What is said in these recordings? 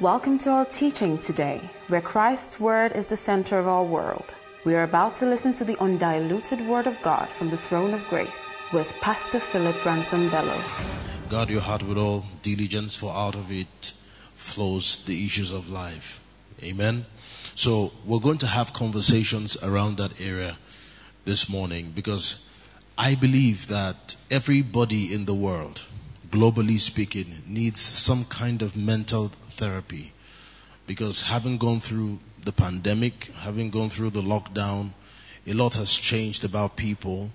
Welcome to our teaching today, where Christ's Word is the center of our world. We are about to listen to the undiluted Word of God from the throne of grace with Pastor Philip Ransom Bello. Guard your heart with all diligence, for out of it flows the issues of life. Amen. So we're going to have conversations around that area this morning because I believe that everybody in the world, globally speaking, needs some kind of mental therapy because having gone through the pandemic, having gone through the lockdown, a lot has changed about people,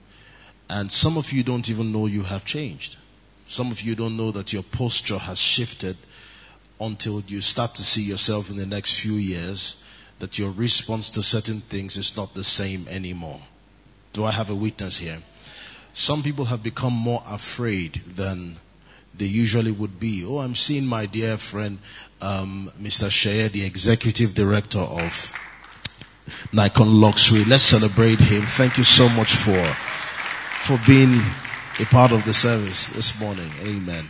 and some of you don't even know you have changed. Some of you don't know that your posture has shifted until you start to see yourself in the next few years that your response to certain things is not the same anymore. Do I have a witness here? Some people have become more afraid than they usually would be. Oh, I'm seeing my dear friend, um, Mr. Shea, the executive director of Nikon Luxury. Let's celebrate him. Thank you so much for, for being a part of the service this morning. Amen.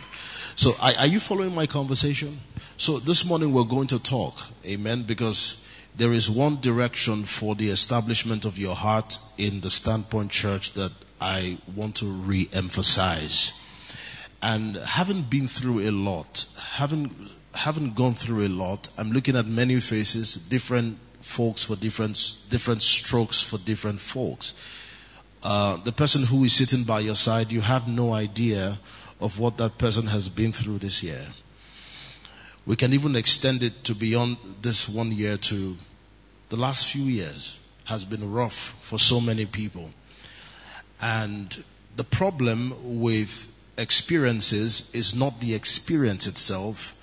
So, are, are you following my conversation? So, this morning we're going to talk. Amen. Because there is one direction for the establishment of your heart in the Standpoint Church that I want to re emphasize. And having been through a lot, having, having gone through a lot, I'm looking at many faces, different folks for different, different strokes for different folks. Uh, the person who is sitting by your side, you have no idea of what that person has been through this year. We can even extend it to beyond this one year to the last few years has been rough for so many people. And the problem with experiences is not the experience itself,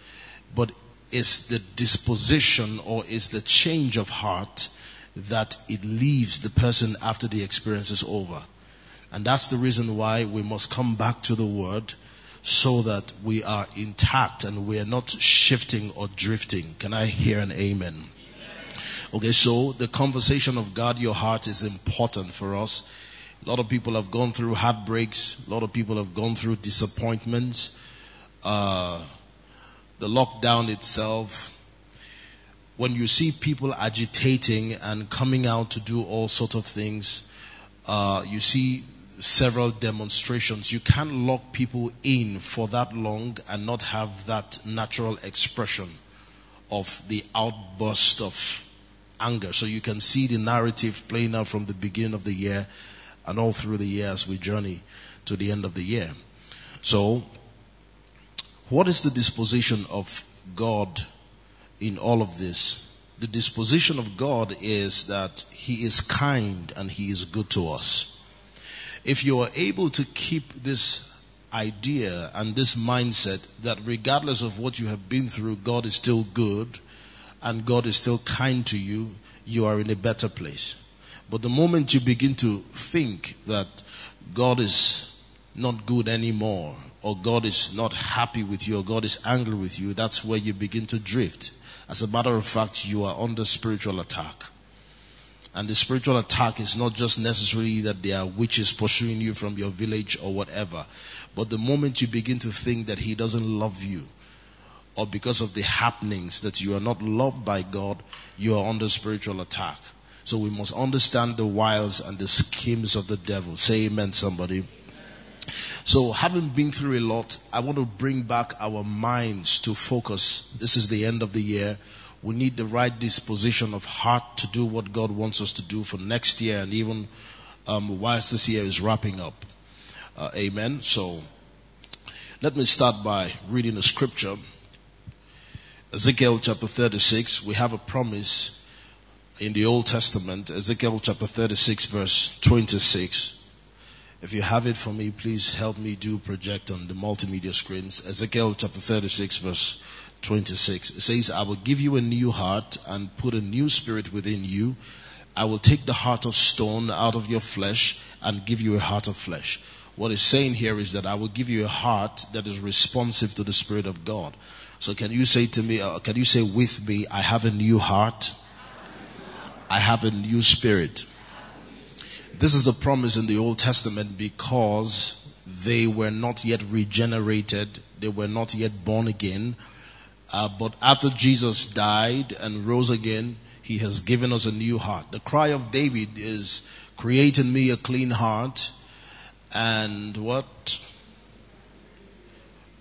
but it's the disposition or it's the change of heart that it leaves the person after the experience is over. And that's the reason why we must come back to the word so that we are intact and we are not shifting or drifting. Can I hear an amen? Okay, so the conversation of God, your heart is important for us a lot of people have gone through heartbreaks. A lot of people have gone through disappointments. Uh, the lockdown itself. When you see people agitating and coming out to do all sorts of things, uh, you see several demonstrations. You can't lock people in for that long and not have that natural expression of the outburst of anger. So you can see the narrative playing out from the beginning of the year and all through the year as we journey to the end of the year. So, what is the disposition of God in all of this? The disposition of God is that He is kind and He is good to us. If you are able to keep this idea and this mindset that regardless of what you have been through, God is still good and God is still kind to you, you are in a better place. But the moment you begin to think that God is not good anymore, or God is not happy with you, or God is angry with you, that's where you begin to drift. As a matter of fact, you are under spiritual attack. And the spiritual attack is not just necessarily that there are witches pursuing you from your village or whatever. But the moment you begin to think that He doesn't love you, or because of the happenings that you are not loved by God, you are under spiritual attack. So we must understand the wiles and the schemes of the devil. Say amen, somebody. So, having been through a lot, I want to bring back our minds to focus. This is the end of the year. We need the right disposition of heart to do what God wants us to do for next year and even um, whilst this year is wrapping up. Uh, amen. So, let me start by reading a scripture. Ezekiel chapter 36. We have a promise in the Old Testament, Ezekiel chapter 36, verse 26. If you have it for me, please help me do project on the multimedia screens. Ezekiel chapter 36, verse 26. It says, I will give you a new heart and put a new spirit within you. I will take the heart of stone out of your flesh and give you a heart of flesh. What it's saying here is that I will give you a heart that is responsive to the Spirit of God. So can you say to me, uh, can you say with me, I have a new heart I have a new spirit. This is a promise in the Old Testament because they were not yet regenerated, they were not yet born again, Uh, but after Jesus died and rose again, he has given us a new heart. The cry of David is, create in me a clean heart and what?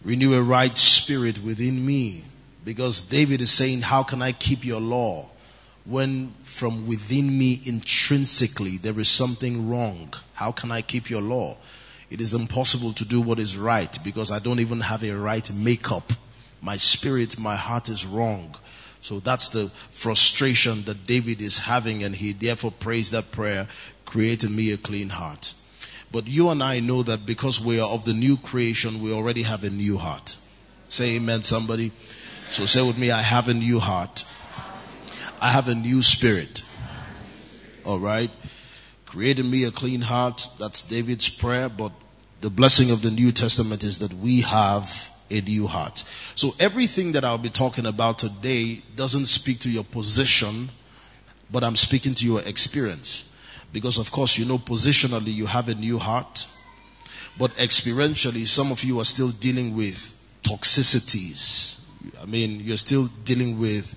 Renew a right spirit within me. Because David is saying, how can I keep your law? When from within me intrinsically there is something wrong. How can I keep your law? It is impossible to do what is right because I don't even have a right makeup my spirit, my heart is wrong. So that's the frustration that David is having, and he therefore prays that prayer, creating me a clean heart. But you and I know that because we are of the new creation, we already have a new heart. Say amen, somebody. So say with me, I have a new heart. I have a new spirit. All right. Creating me a clean heart. That's David's prayer. But the blessing of the New Testament is that we have a new heart. So everything that I'll be talking about today doesn't speak to your position, but I'm speaking to your experience. Because of course, you know, positionally you have a new heart, but experientially some of you are still dealing with toxicities. I mean, you're still dealing with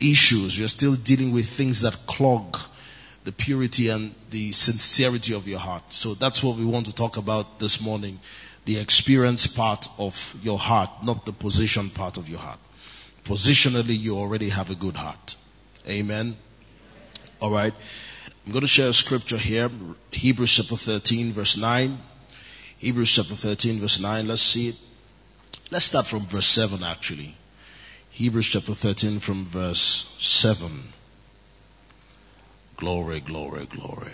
issues. You're still dealing with things that clog the purity and the sincerity of your heart. So that's what we want to talk about this morning the experience part of your heart, not the position part of your heart. Positionally, you already have a good heart. Amen. All right. I'm going to share a scripture here. Hebrews chapter 13, verse 9. Hebrews chapter 13, verse 9. Let's see it. Let's start from verse 7, actually. Hebrews chapter 13, from verse 7. Glory, glory, glory.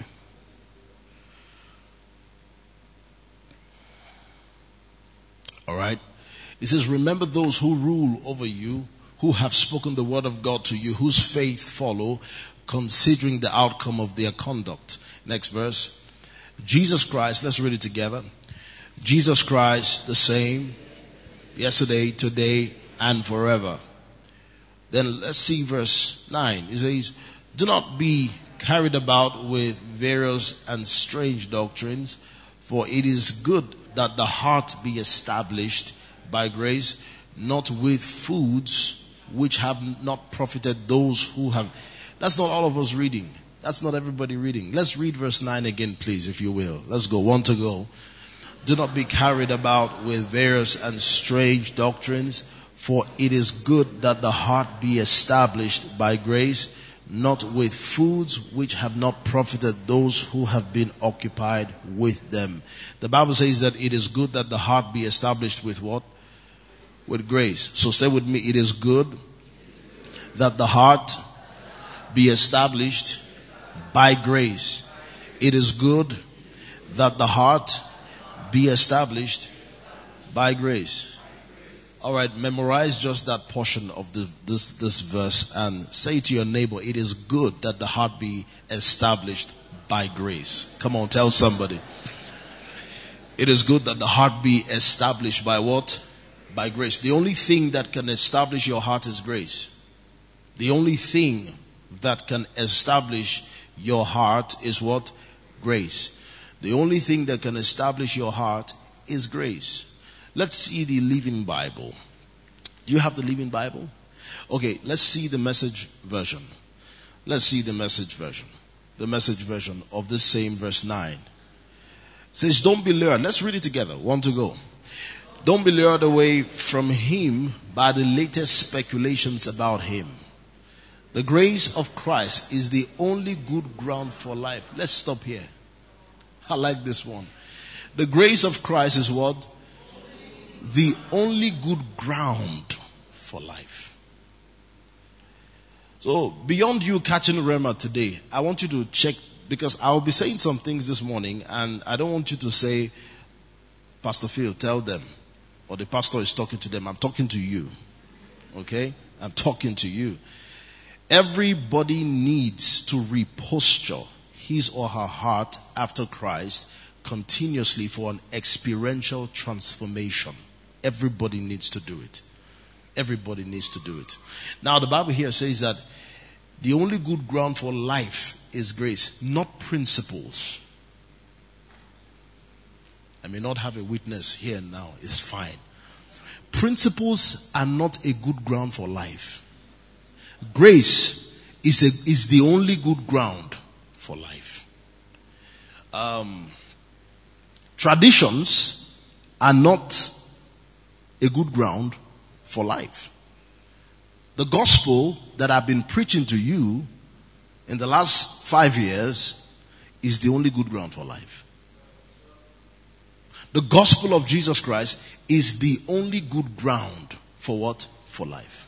All right? It says, Remember those who rule over you, who have spoken the word of God to you, whose faith follow, considering the outcome of their conduct. Next verse. Jesus Christ, let's read it together. Jesus Christ, the same yesterday, today, and forever. Then let's see verse 9. It says, Do not be carried about with various and strange doctrines, for it is good that the heart be established by grace, not with foods which have not profited those who have. That's not all of us reading. That's not everybody reading. Let's read verse 9 again, please, if you will. Let's go. One to go. Do not be carried about with various and strange doctrines, for it is good that the heart be established by grace not with foods which have not profited those who have been occupied with them. The Bible says that it is good that the heart be established with what? With grace. So say with me, it is good that the heart be established by grace. It is good that the heart be established by grace. All right, memorize just that portion of the, this, this verse and say to your neighbor, it is good that the heart be established by grace. Come on, tell somebody. It is good that the heart be established by what? By grace. The only thing that can establish your heart is grace. The only thing that can establish your heart is what? Grace. The only thing that can establish your heart is grace. Let's see the Living Bible. Do you have the Living Bible? Okay, let's see the message version. Let's see the message version. The message version of this same verse 9. It says, Don't be lured. Let's read it together. One to go. Don't be lured away from him by the latest speculations about him. The grace of Christ is the only good ground for life. Let's stop here. I like this one. The grace of Christ is what? The only good ground for life. So, beyond you catching Rhema today, I want you to check because I'll be saying some things this morning, and I don't want you to say, Pastor Phil, tell them, or the pastor is talking to them. I'm talking to you. Okay? I'm talking to you. Everybody needs to reposture his or her heart after Christ continuously for an experiential transformation. Everybody needs to do it. Everybody needs to do it. Now, the Bible here says that the only good ground for life is grace, not principles. I may not have a witness here now, it's fine. principles are not a good ground for life. Grace is, a, is the only good ground for life. Um, traditions are not a good ground for life. The gospel that I've been preaching to you in the last five years is the only good ground for life. The gospel of Jesus Christ is the only good ground for what? For life.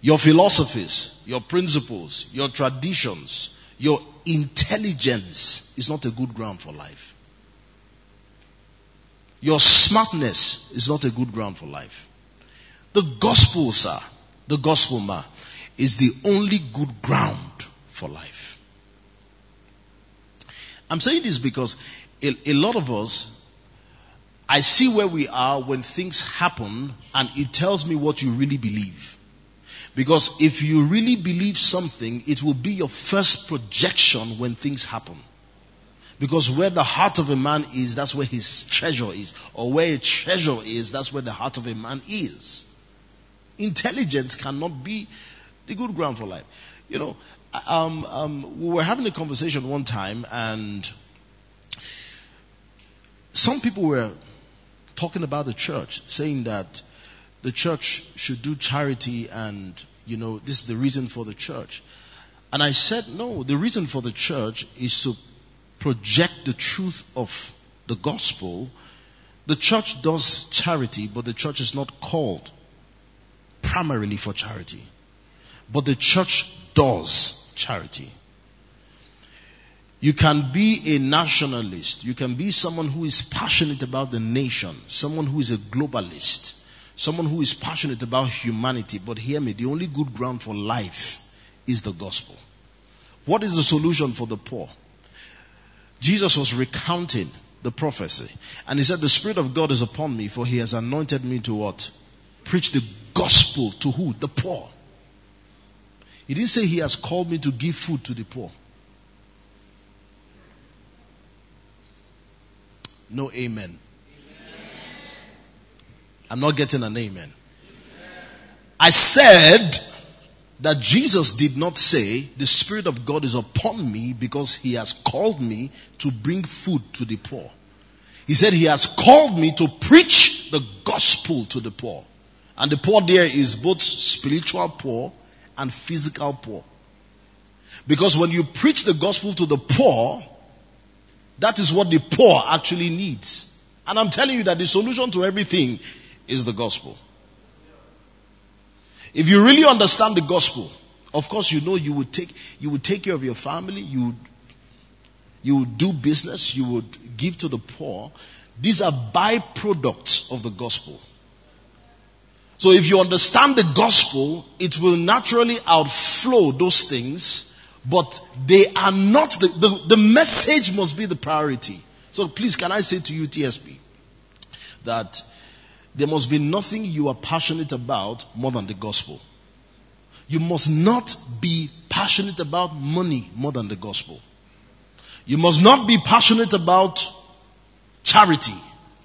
Your philosophies, your principles, your traditions, your intelligence is not a good ground for life. Your smartness is not a good ground for life. The gospel, sir, the gospel, ma, is the only good ground for life. I'm saying this because a, a lot of us, I see where we are when things happen and it tells me what you really believe. Because if you really believe something, it will be your first projection when things happen. Because where the heart of a man is, that's where his treasure is. Or where a treasure is, that's where the heart of a man is. Intelligence cannot be the good ground for life. You know, um, um, we were having a conversation one time, and some people were talking about the church, saying that the church should do charity and, you know, this is the reason for the church. And I said, no, the reason for the church is to project the truth of the gospel. The church does charity, but the church is not called primarily for charity. But the church does charity. You can be a nationalist. You can be someone who is passionate about the nation, someone who is a globalist, someone who is passionate about humanity. But hear me, the only good ground for life is the gospel. What is the solution for the poor? Jesus was recounting the prophecy. And he said, The Spirit of God is upon me, for he has anointed me to what? Preach the gospel to who? The poor. He didn't say he has called me to give food to the poor. No amen. amen. I'm not getting an amen. amen. I said that Jesus did not say, The Spirit of God is upon me because He has called me to bring food to the poor. He said, He has called me to preach the gospel to the poor. And the poor there is both spiritual poor and physical poor. Because when you preach the gospel to the poor, that is what the poor actually needs. And I'm telling you that the solution to everything is the gospel. If you really understand the gospel, of course you know you would take you would take care of your family, you would you would do business, you would give to the poor. These are byproducts of the gospel. So if you understand the gospel, it will naturally outflow those things but they are not the, the, the message must be the priority. So please, can I say to you, TSP, that there must be nothing you are passionate about more than the gospel. You must not be passionate about money more than the gospel. You must not be passionate about charity,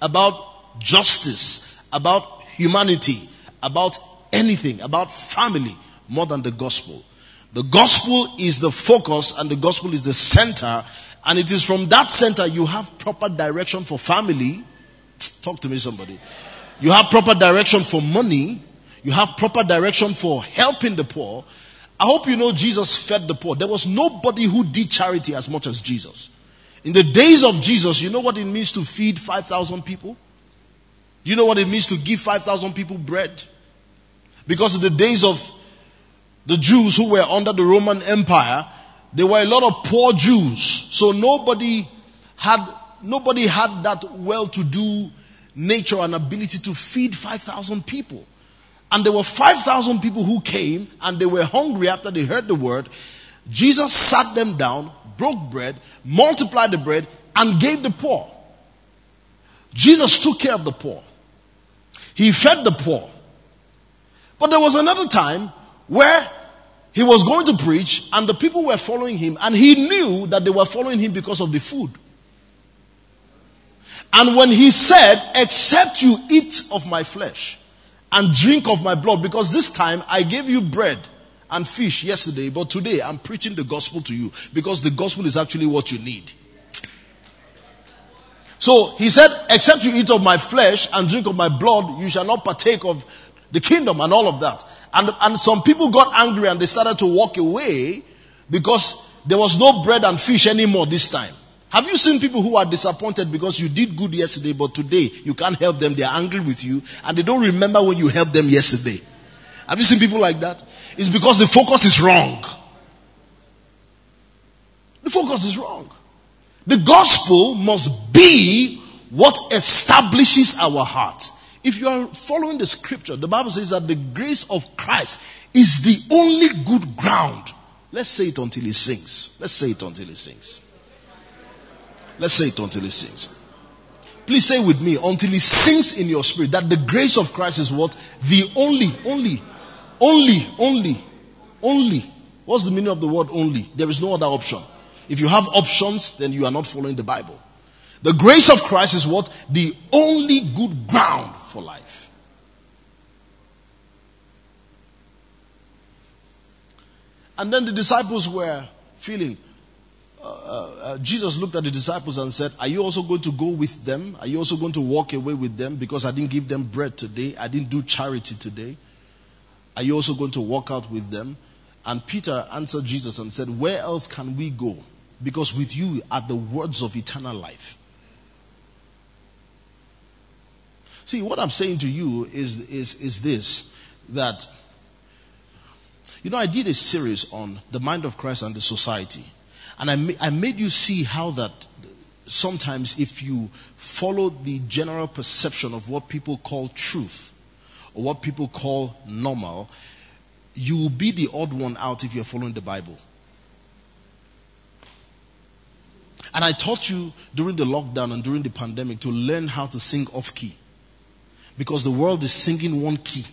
about justice, about humanity, about anything, about family more than the gospel. The gospel is the focus and the gospel is the center. And it is from that center you have proper direction for family. Talk to me, somebody. You have proper direction for money. You have proper direction for helping the poor. I hope you know Jesus fed the poor. There was nobody who did charity as much as Jesus. In the days of Jesus, you know what it means to feed 5,000 people? You know what it means to give 5,000 people bread? Because in the days of the Jews who were under the Roman Empire, there were a lot of poor Jews. So nobody had, nobody had that well-to-do nature and ability to feed 5,000 people. And there were 5,000 people who came and they were hungry after they heard the word. Jesus sat them down, broke bread, multiplied the bread, and gave the poor. Jesus took care of the poor. He fed the poor. But there was another time where he was going to preach, and the people were following him, and he knew that they were following him because of the food. And when he said, except you eat of my flesh and drink of my blood, because this time I gave you bread and fish yesterday, but today I'm preaching the gospel to you because the gospel is actually what you need. So he said, except you eat of my flesh and drink of my blood, you shall not partake of the kingdom and all of that. And, and some people got angry and they started to walk away because there was no bread and fish anymore this time. Have you seen people who are disappointed because you did good yesterday, but today you can't help them? They are angry with you and they don't remember when you helped them yesterday. Have you seen people like that? It's because the focus is wrong. The focus is wrong. The gospel must be what establishes our heart. If you are following the scripture, the Bible says that the grace of Christ is the only good ground. Let's say it until he sings. Let's say it until he sings. Let's say it until he sings. Please say with me until he sings in your spirit that the grace of Christ is what? The only, only, only, only, only. What's the meaning of the word only? There is no other option. If you have options, then you are not following the Bible. The grace of Christ is what? The only good ground for life. And then the disciples were feeling, uh, uh, Jesus looked at the disciples and said, Are you also going to go with them? Are you also going to walk away with them because I didn't give them bread today? I didn't do charity today. Are you also going to walk out with them? And Peter answered Jesus and said, Where else can we go? Because with you are the words of eternal life. See, what I'm saying to you is, is, is this that, you know, I did a series on the mind of Christ and the society. And I, ma- I made you see how that sometimes if you follow the general perception of what people call truth or what people call normal, you will be the odd one out if you're following the Bible. And I taught you during the lockdown and during the pandemic to learn how to sing off key because the world is singing one key.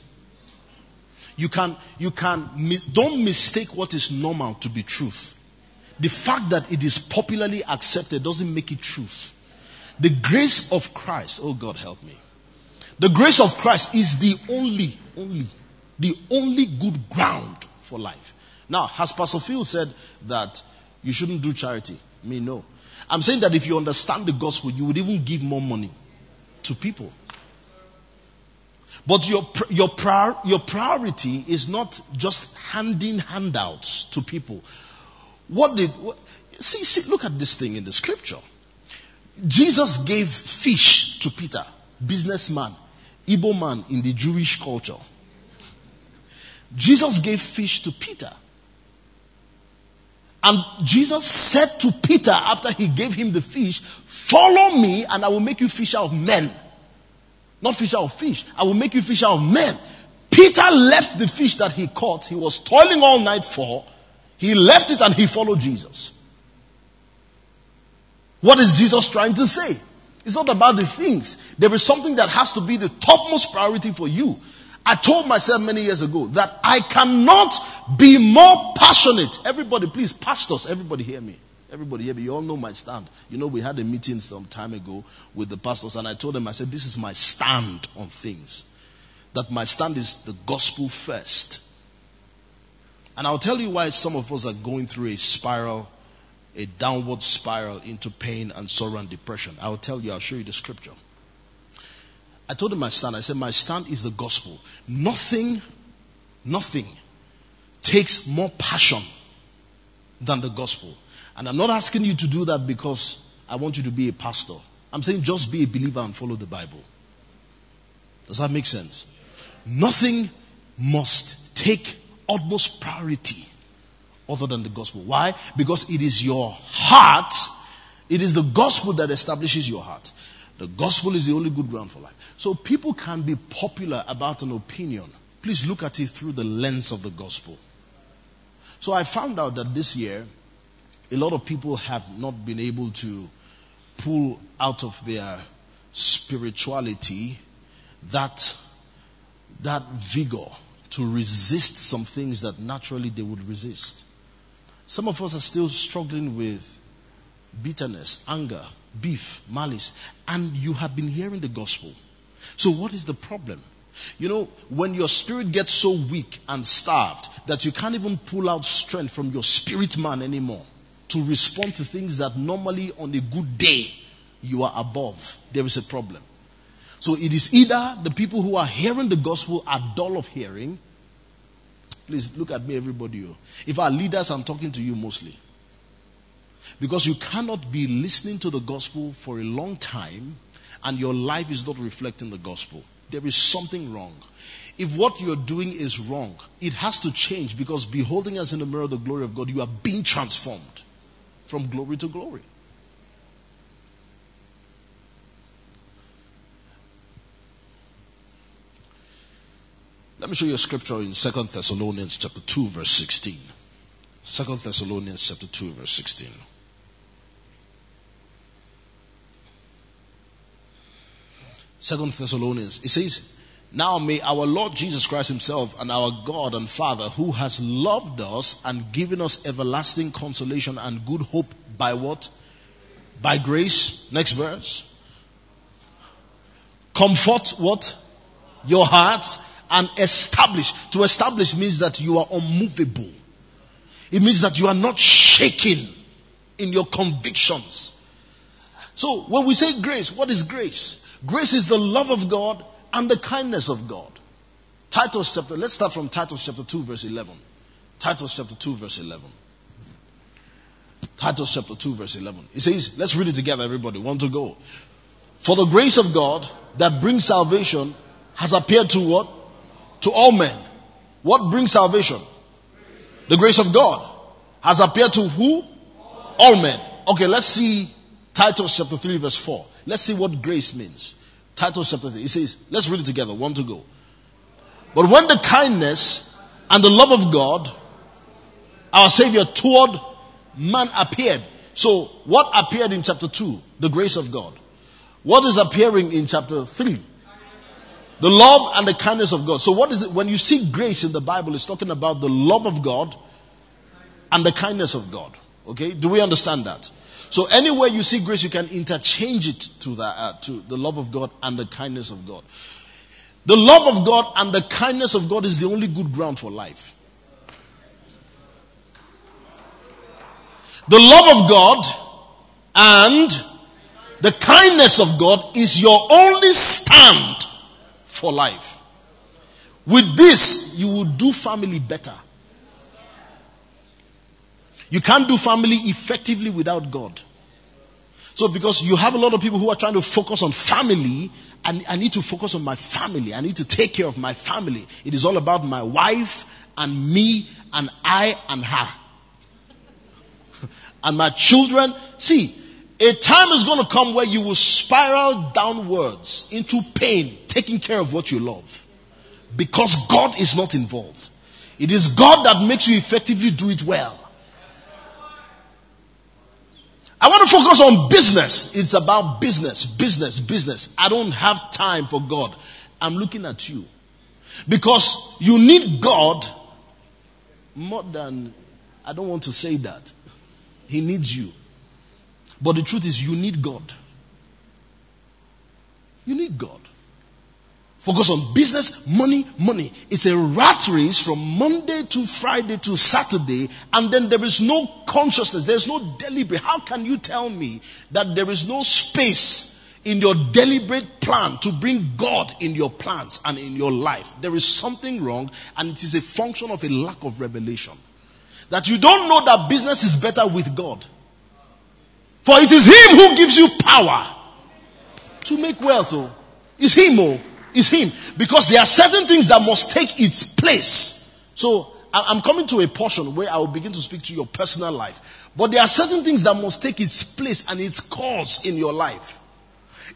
You can, you can, don't mistake what is normal to be truth. The fact that it is popularly accepted doesn't make it truth. The grace of Christ, oh God help me. The grace of Christ is the only, only, the only good ground for life. Now, has Pastor Phil said that you shouldn't do charity? Me, no. I'm saying that if you understand the gospel, you would even give more money to people. But your, your, prior, your priority is not just handing handouts to people. What did, what, see, see, look at this thing in the scripture. Jesus gave fish to Peter, businessman, Igbo man in the Jewish culture. Jesus gave fish to Peter. And Jesus said to Peter after he gave him the fish, Follow me and I will make you fisher of men. Not fisher of fish. I will make you fisher of men. Peter left the fish that he caught, he was toiling all night for. He left it and he followed Jesus. What is Jesus trying to say? It's not about the things. There is something that has to be the topmost priority for you. I told myself many years ago that I cannot be more passionate. Everybody, please, pastors, everybody hear me. Everybody hear me. you all know my stand. You know, we had a meeting some time ago with the pastors, and I told them, I said, This is my stand on things. That my stand is the gospel first. And I'll tell you why some of us are going through a spiral, a downward spiral into pain and sorrow and depression. I'll tell you, I'll show you the scripture. I told him my stand. I said, My stand is the gospel. Nothing, nothing takes more passion than the gospel. And I'm not asking you to do that because I want you to be a pastor. I'm saying just be a believer and follow the Bible. Does that make sense? Nothing must take utmost priority other than the gospel. Why? Because it is your heart, it is the gospel that establishes your heart. The gospel is the only good ground for life. So people can be popular about an opinion. Please look at it through the lens of the gospel. So I found out that this year, a lot of people have not been able to pull out of their spirituality that, that vigor to resist some things that naturally they would resist. Some of us are still struggling with bitterness, anger, beef, malice, and you have been hearing the gospel. So, what is the problem? You know, when your spirit gets so weak and starved that you can't even pull out strength from your spirit man anymore to respond to things that normally on a good day you are above, there is a problem. So it is either the people who are hearing the gospel are dull of hearing. Please look at me, everybody. Oh. If our leaders, I'm talking to you mostly. Because you cannot be listening to the gospel for a long time and your life is not reflecting the gospel. There is something wrong. If what you're doing is wrong, it has to change because beholding us in the mirror of the glory of God, you are being transformed from glory to glory. Let me show you a scripture in Second Thessalonians chapter 2 verse 16. Second Thessalonians chapter 2 verse 16. Second Thessalonians. It says, Now may our Lord Jesus Christ Himself and our God and Father, who has loved us and given us everlasting consolation and good hope by what? By grace. Next verse. Comfort what? Your hearts and establish. To establish means that you are unmovable. It means that you are not shaken in your convictions. So when we say grace, what is grace? Grace is the love of God and the kindness of God. Titus chapter, let's start from Titus chapter 2, verse 11. Titus chapter 2, verse 11. Titus chapter 2, verse 11. It says, let's read it together, everybody. Want to go? For the grace of God that brings salvation has appeared to what? To all men. What brings salvation? The grace of God has appeared to who? All men. Okay, let's see Titus chapter 3, verse 4. Let's see what grace means. Titus chapter 3. It says, let's read it together. One to go. But when the kindness and the love of God, our Savior, toward man appeared. So, what appeared in chapter 2? The grace of God. What is appearing in chapter 3? The love and the kindness of God. So, what is it? When you see grace in the Bible, it's talking about the love of God and the kindness of God. Okay? Do we understand that? So anywhere you see grace, you can interchange it to the, uh, to the love of God and the kindness of God. The love of God and the kindness of God is the only good ground for life. The love of God and the kindness of God is your only stand for life. With this, you will do family better. You can't do family effectively without God. So, because you have a lot of people who are trying to focus on family, and I need to focus on my family. I need to take care of my family. It is all about my wife and me and I and her. and my children. See, a time is going to come where you will spiral downwards into pain, taking care of what you love. Because God is not involved. It is God that makes you effectively do it well. I want to focus on business. It's about business, business, business. I don't have time for God. I'm looking at you. Because you need God more than, I don't want to say that. He needs you. But the truth is, you need God. You need God. Focus on business, money, money. It's a rat race from Monday to Friday to Saturday, and then there is no consciousness, there's no deliberate. How can you tell me that there is no space in your deliberate plan to bring God in your plans and in your life? There is something wrong, and it is a function of a lack of revelation. That you don't know that business is better with God. For it is Him who gives you power to make wealth. Oh. It's Him, oh is Him. Because there are certain things that must take its place. So I'm coming to a portion where I will begin to speak to your personal life. But there are certain things that must take its place and its course in your life.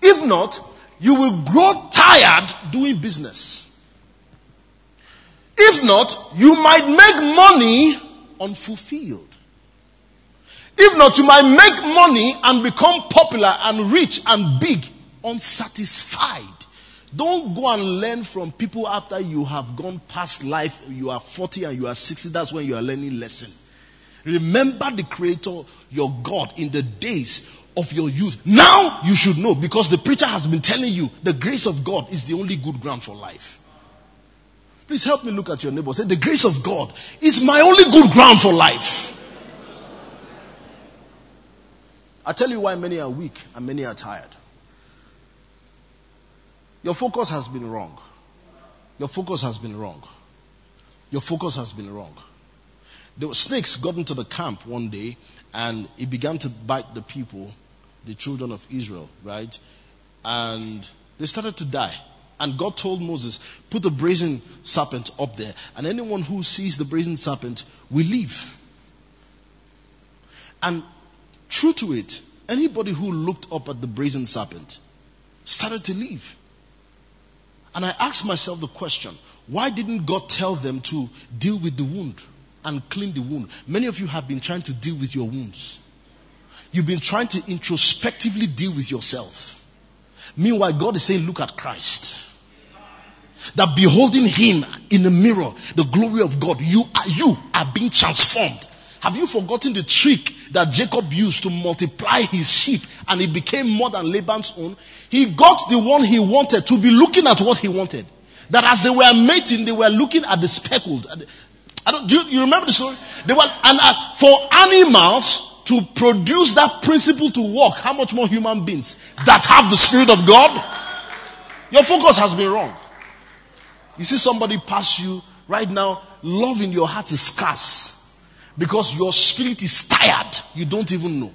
If not, you will grow tired doing business. If not, you might make money unfulfilled. If not, you might make money and become popular and rich and big unsatisfied. Don't go and learn from people after you have gone past life. You are 40 and you are 60. That's when you are learning lesson. Remember the Creator, your God, in the days of your youth. Now you should know because the preacher has been telling you the grace of God is the only good ground for life. Please help me look at your neighbor. Say, The grace of God is my only good ground for life. I tell you why many are weak and many are tired. Your focus has been wrong. Your focus has been wrong. Your focus has been wrong. The snakes got into the camp one day and it began to bite the people, the children of Israel, right? And they started to die. And God told Moses, put a brazen serpent up there, and anyone who sees the brazen serpent will leave. And true to it, anybody who looked up at the brazen serpent started to leave. And I asked myself the question why didn't God tell them to deal with the wound and clean the wound? Many of you have been trying to deal with your wounds. You've been trying to introspectively deal with yourself. Meanwhile, God is saying, Look at Christ. That beholding Him in the mirror, the glory of God, you are, you are being transformed. Have you forgotten the trick that Jacob used to multiply his sheep and it became more than Laban's own? He got the one he wanted to be looking at what he wanted. That as they were mating, they were looking at the speckled. I don't, do you, you remember the story? They were, and as for animals to produce that principle to work, how much more human beings that have the Spirit of God? Your focus has been wrong. You see somebody pass you right now, love in your heart is scarce because your spirit is tired. You don't even know.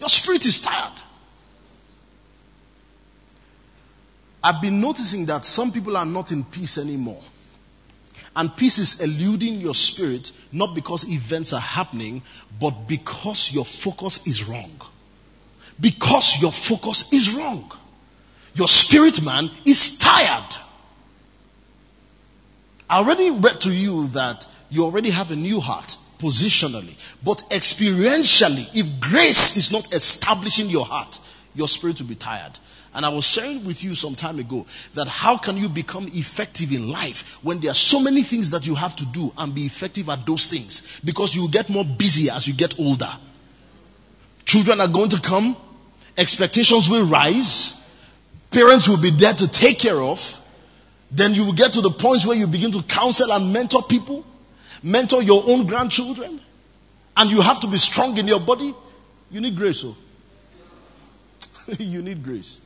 Your spirit is tired. I've been noticing that some people are not in peace anymore. And peace is eluding your spirit not because events are happening, but because your focus is wrong. Because your focus is wrong. Your spirit man is tired. I already read to you that you already have a new heart positionally, but experientially, if grace is not establishing your heart, your spirit will be tired. And I was sharing with you some time ago that how can you become effective in life when there are so many things that you have to do and be effective at those things? Because you get more busy as you get older. Children are going to come, expectations will rise, parents will be there to take care of. Then you will get to the points where you begin to counsel and mentor people, mentor your own grandchildren, and you have to be strong in your body. You need grace, oh. you need grace.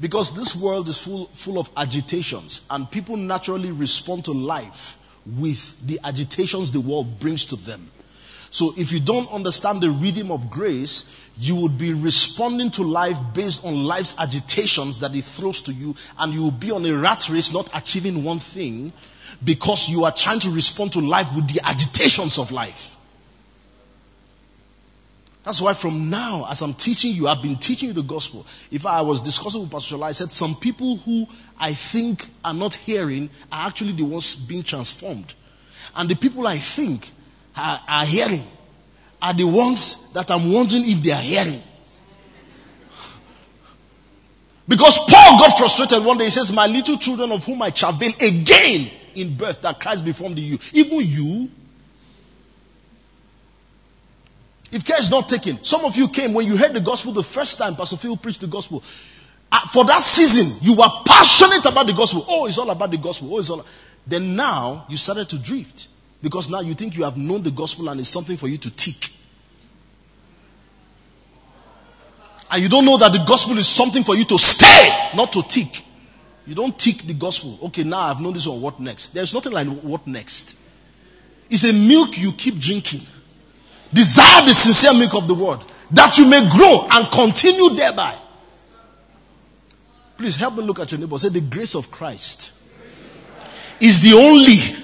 Because this world is full, full of agitations, and people naturally respond to life with the agitations the world brings to them. So if you don't understand the rhythm of grace, you would be responding to life based on life's agitations that it throws to you, and you will be on a rat race not achieving one thing because you are trying to respond to life with the agitations of life. That's why from now, as I'm teaching you, I've been teaching you the gospel. If I was discussing with Pastor Shola, I said some people who I think are not hearing are actually the ones being transformed. And the people I think are, are hearing are the ones that I'm wondering if they are hearing. Because Paul got frustrated one day. He says, My little children of whom I travail again in birth that Christ be formed in you. Even you, If care is not taken, some of you came when you heard the gospel the first time Pastor Phil preached the gospel. Uh, for that season, you were passionate about the gospel. Oh, it's all about the gospel. Oh, it's all. Then now you started to drift because now you think you have known the gospel and it's something for you to tick. And you don't know that the gospel is something for you to stay, not to tick. You don't tick the gospel. Okay, now I've known this one. What next? There's nothing like what next. It's a milk you keep drinking. Desire the sincere milk of the word that you may grow and continue thereby. Please help me look at your neighbor. Say, the grace of Christ is the only.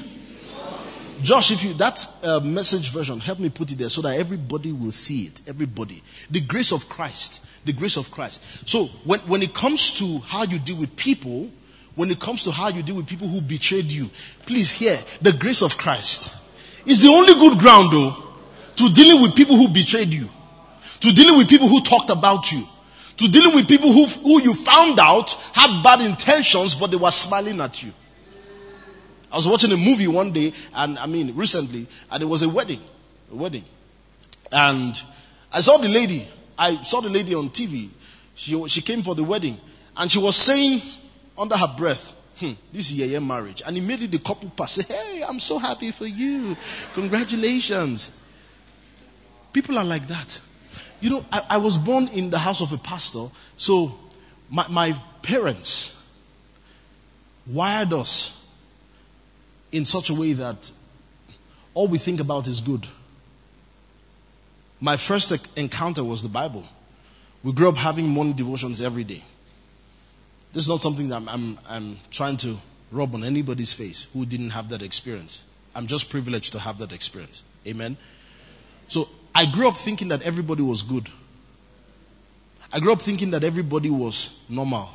Josh, if you that uh, message version, help me put it there so that everybody will see it. Everybody, the grace of Christ, the grace of Christ. So when when it comes to how you deal with people, when it comes to how you deal with people who betrayed you, please hear the grace of Christ is the only good ground, though to dealing with people who betrayed you, to dealing with people who talked about you, to dealing with people who, who you found out had bad intentions, but they were smiling at you. I was watching a movie one day, and I mean, recently, and it was a wedding. A wedding. And I saw the lady. I saw the lady on TV. She, she came for the wedding. And she was saying under her breath, hmm, this is your marriage. And immediately the couple passed, hey, I'm so happy for you. Congratulations. People are like that. You know, I, I was born in the house of a pastor, so my, my parents wired us in such a way that all we think about is good. My first encounter was the Bible. We grew up having morning devotions every day. This is not something that I'm, I'm, I'm trying to rub on anybody's face who didn't have that experience. I'm just privileged to have that experience. Amen. So I grew up thinking that everybody was good. I grew up thinking that everybody was normal.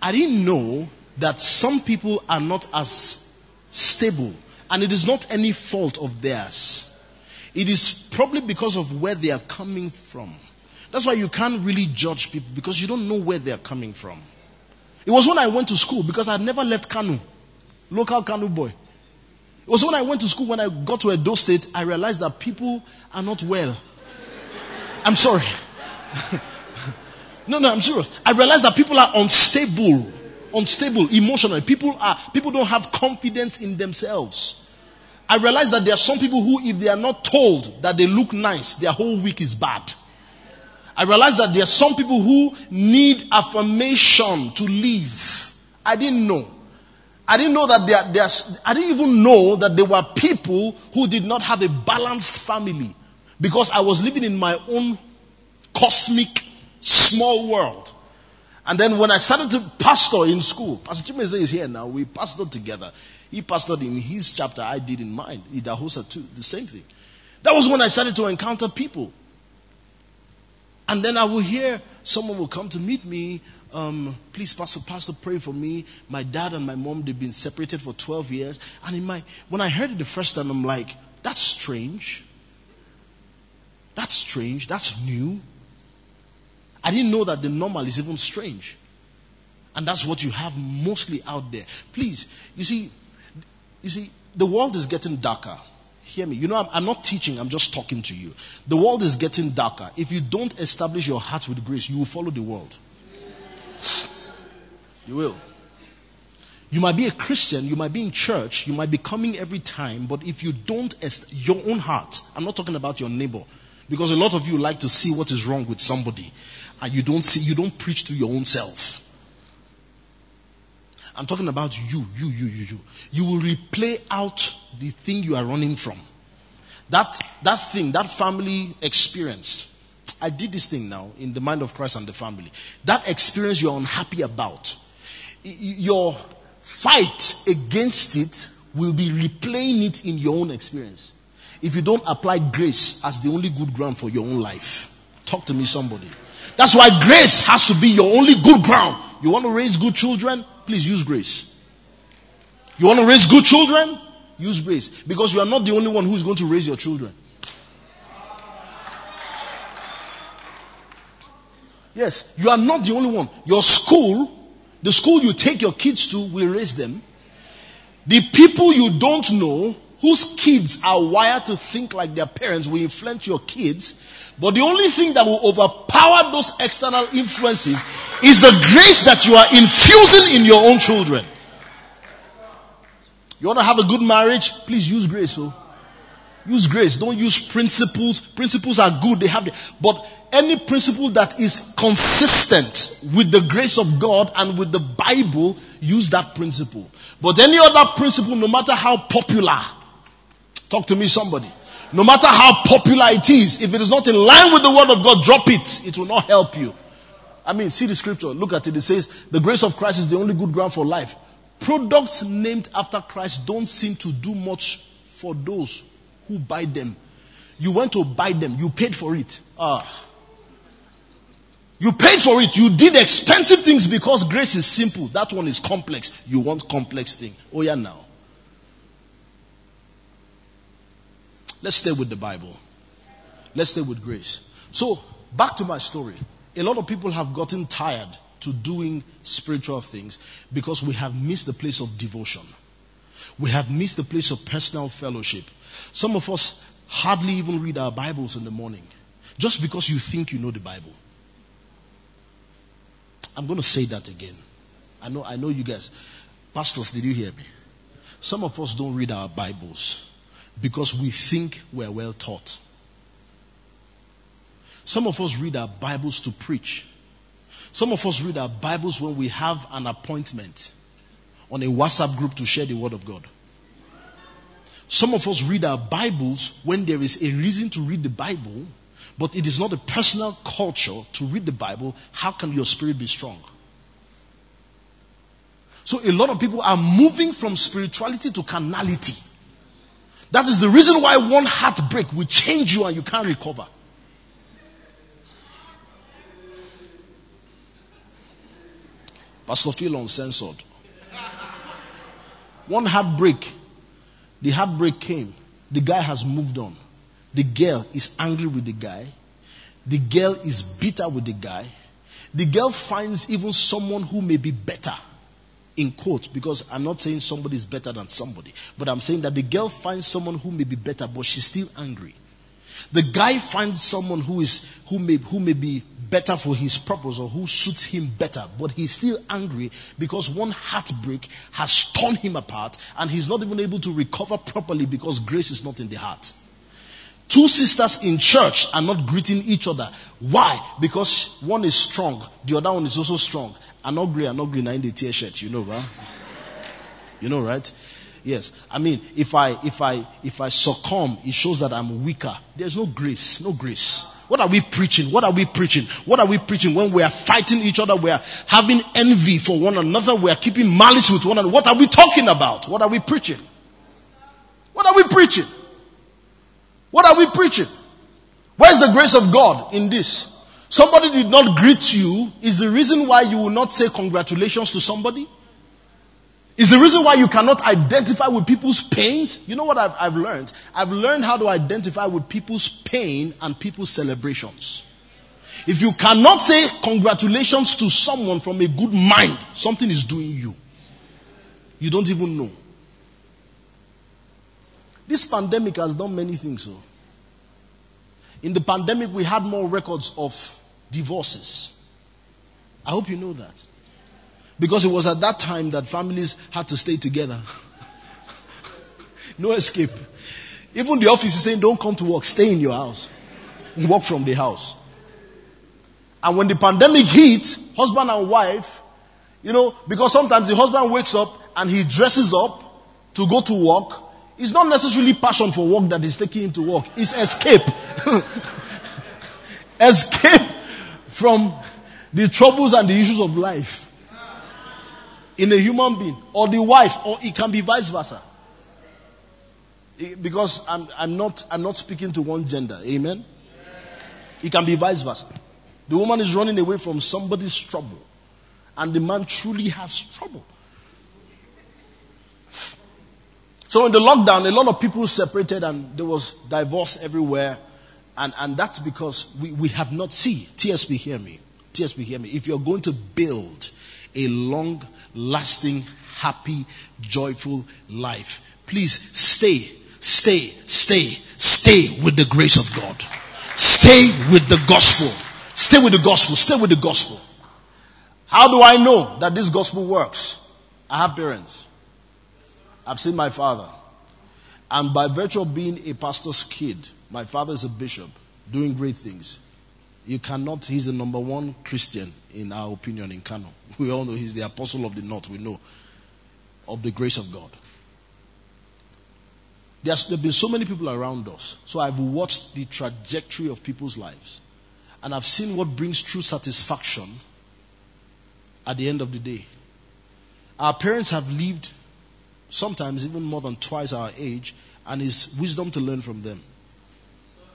I didn't know that some people are not as stable, and it is not any fault of theirs. It is probably because of where they are coming from. That's why you can't really judge people because you don't know where they are coming from. It was when I went to school because I had never left Kano, local Kano boy. It was when I went to school, when I got to Edo State, I realized that people are not well. I'm sorry. no, no, I'm serious. I realized that people are unstable unstable emotionally. People are people don't have confidence in themselves. I realize that there are some people who, if they are not told that they look nice, their whole week is bad. I realize that there are some people who need affirmation to live. I didn't know. I didn't know that there, there's, I didn't even know that there were people who did not have a balanced family because I was living in my own cosmic small world. And then when I started to pastor in school, Pastor Chimeze is here now. We pastored together. He pastored in his chapter, I did in mine. Idahosa too, the same thing. That was when I started to encounter people. And then I will hear someone will come to meet me. Um, please, Pastor, Pastor, pray for me. My dad and my mom, they've been separated for 12 years. And in my, when I heard it the first time, I'm like, that's strange. That's strange. That's new. I didn't know that the normal is even strange. And that's what you have mostly out there. Please, you see, you see, the world is getting darker. Hear me. You know, I'm, I'm, not teaching, I'm just talking to you. The world is getting darker. If you don't establish your heart with grace, you will follow the world. You will. You might be a Christian, you might be in church, you might be coming every time, but if you don't, est- your own heart, I'm not talking about your neighbor, because a lot of you like to see what is wrong with somebody and you don't see, you don't preach to your own self. I'm talking about you, you, you, you, you. You will replay out the thing you are running from. That, that thing, that family experience. I did this thing now in the mind of Christ and the family. That experience you're unhappy about. Your fight against it will be replaying it in your own experience. If you don't apply grace as the only good ground for your own life. Talk to me, somebody. That's why grace has to be your only good ground. You want to raise good children? Please use grace. You want to raise good children? Use grace. Because you are not the only one who is going to raise your children. Yes, you are not the only one. Your school, the school you take your kids to, will raise them. The people you don't know, whose kids are wired to think like their parents, will influence your kids but the only thing that will overpower those external influences is the grace that you are infusing in your own children. You want to have a good marriage? Please use grace. Oh. Use grace. Don't use principles. Principles are good. They have the, but any principle that is consistent with the grace of God and with the Bible, use that principle. But any other principle, no matter how popular, talk to me somebody. No matter how popular it is, if it is not in line with the word of God, drop it. It will not help you. I mean, see the scripture. Look at it. It says, the grace of Christ is the only good ground for life. Products named after Christ don't seem to do much for those who buy them. You went to buy them. You paid for it. Ah. You paid for it. You did expensive things because grace is simple. That one is complex. You want complex thing. Oh yeah, now. Let's stay with the Bible. Let's stay with grace. So, back to my story. A lot of people have gotten tired to doing spiritual things because we have missed the place of devotion. We have missed the place of personal fellowship. Some of us hardly even read our Bibles in the morning just because you think you know the Bible. I'm going to say that again. I know, I know you guys. Pastors, did you hear me? Some of us don't read our Bibles because we think we're well taught. Some of us read our Bibles to preach. Some of us read our Bibles when we have an appointment on a WhatsApp group to share the Word of God. Some of us read our Bibles when there is a reason to read the Bible, but it is not a personal culture to read the Bible. How can your spirit be strong? So a lot of people are moving from spirituality to carnality. That is the reason why one heartbreak will change you and you can't recover. Pastor Phil uncensored. One heartbreak, the heartbreak came. The guy has moved on. The girl is angry with the guy. The girl is bitter with the guy. The girl finds even someone who may be better in quotes, because I'm not saying somebody is better than somebody, but I'm saying that the girl finds someone who may be better, but she's still angry. The guy finds someone who is who may who may be better for his purpose or who suits him better, but he's still angry because one heartbreak has torn him apart and he's not even able to recover properly because grace is not in the heart. Two sisters in church are not greeting each other. Why? Because one is strong, the other one is also strong. I'm not green, I'm not green, in the tear shirt, you know, right? You know, right? Yes. I mean, if I if I if I succumb, it shows that I'm weaker. There's no grace, no grace. What are we preaching? What are we preaching? What are we preaching when we are fighting each other? We are having envy for one another. We are keeping malice with one another. What are we talking about? What are we preaching? What are we preaching? What are we preaching? Where's the grace of God in this? Somebody did not greet you is the reason why you will not say congratulations to somebody. Is the reason why you cannot identify with people's pains. You know what I've, I've learned? I've learned how to identify with people's pain and people's celebrations. If you cannot say congratulations to someone from a good mind, something is doing you. You don't even know. This pandemic has done many things. So. In the pandemic, we had more records of divorces. I hope you know that. Because it was at that time that families had to stay together. no escape. Even the office is saying, don't come to work, stay in your house. Work from the house. And when the pandemic hit, husband and wife, you know, because sometimes the husband wakes up and he dresses up to go to work. It's not necessarily passion for work that is taking him to work, it's escape. escape from the troubles and the issues of life in a human being or the wife or it can be vice versa. Because I'm, I'm, not, I'm not speaking to one gender. Amen? It can be vice versa. The woman is running away from somebody's trouble and the man truly has trouble. So in the lockdown a lot of people separated and there was divorce everywhere and, and that's because we, we have not see tsp hear me. Tsp hear me. If you're going to build a long lasting happy joyful life please stay stay stay stay with the grace of god. Stay with the gospel. Stay with the gospel. Stay with the gospel. How do i know that this gospel works? I have parents. I've seen my father. And by virtue of being a pastor's kid my father is a bishop doing great things. You cannot, he's the number one Christian in our opinion in Kano. We all know he's the apostle of the north, we know, of the grace of God. There's, there have been so many people around us. So I've watched the trajectory of people's lives. And I've seen what brings true satisfaction at the end of the day. Our parents have lived sometimes even more than twice our age, and it's wisdom to learn from them.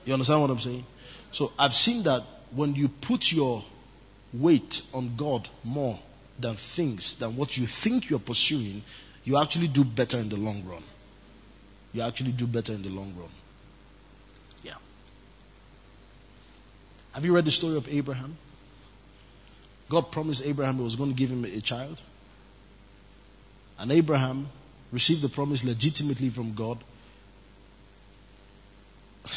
You understand what I'm saying? So I've seen that when you put your weight on God more than things, than what you think you're pursuing, you actually do better in the long run. You actually do better in the long run. Yeah. Have you read the story of Abraham? God promised Abraham he was going to give him a child. And Abraham received the promise legitimately from God.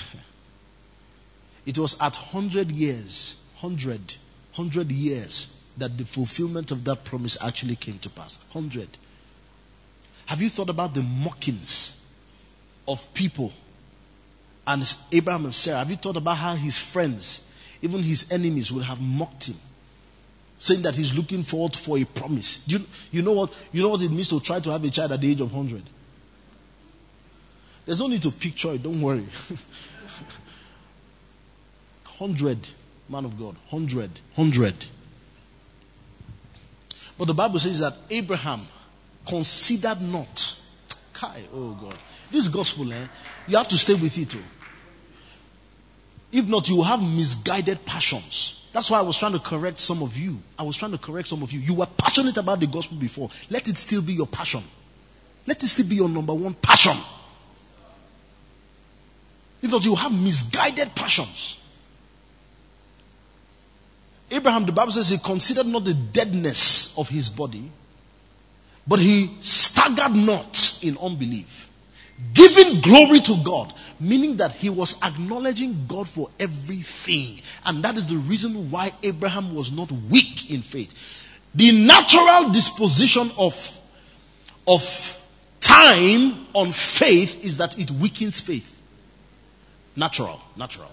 it was at 100 years, 100, 100 years that the fulfillment of that promise actually came to pass. 100. Have you thought about the mockings of people and Abraham and Sarah? Have you thought about how his friends, even his enemies, would have mocked him? Saying that he's looking forward for a promise. Do you, you, know what, you know what it means to try to have a child at the age of 100? There's no need to picture it, don't worry. 100, man of God, 100, 100. But the Bible says that Abraham considered not. Kai, oh God. This gospel, eh, you have to stay with it. Oh. If not, you will have misguided passions. That's why I was trying to correct some of you. I was trying to correct some of you. You were passionate about the gospel before. Let it still be your passion. Let it still be your number one passion. If not, you have misguided passions. Abraham, the Bible says, he considered not the deadness of his body, but he staggered not in unbelief, giving glory to God, meaning that he was acknowledging God for everything. And that is the reason why Abraham was not weak in faith. The natural disposition of, of time on faith is that it weakens faith. Natural, natural.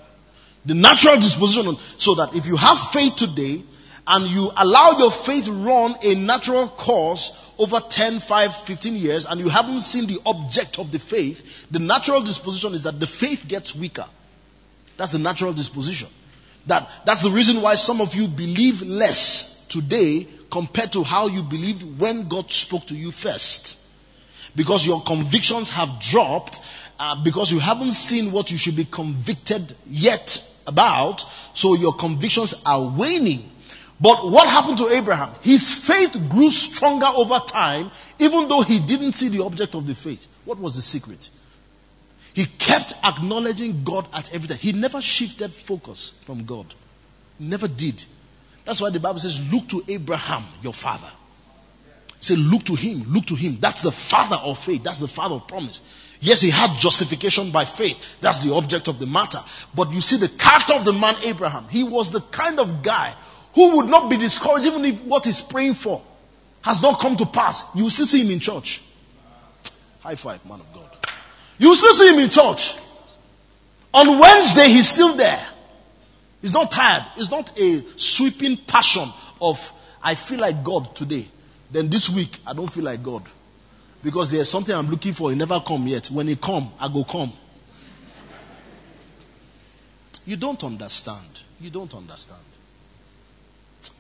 The natural disposition, so that if you have faith today and you allow your faith run a natural course over 10, 5, 15 years and you haven't seen the object of the faith, the natural disposition is that the faith gets weaker. That's the natural disposition. That, that's the reason why some of you believe less today compared to how you believed when God spoke to you first. Because your convictions have dropped, uh, because you haven't seen what you should be convicted yet about, so your convictions are waning. But what happened to Abraham? His faith grew stronger over time, even though he didn't see the object of the faith. What was the secret? He kept acknowledging God at every time. He never shifted focus from God. Never did. That's why the Bible says, Look to Abraham, your father. Say, Look to him, look to him. That's the father of faith. That's the father of promise. Yes, he had justification by faith. That's the object of the matter. But you see the character of the man Abraham. He was the kind of guy who would not be discouraged even if what he's praying for has not come to pass. You still see him in church. High five, man of God. You still see him in church. On Wednesday, he's still there. He's not tired. It's not a sweeping passion of, I feel like God today. Then this week, I don't feel like God. Because there's something I'm looking for, it never come yet. When it come, I go come. You don't understand. You don't understand.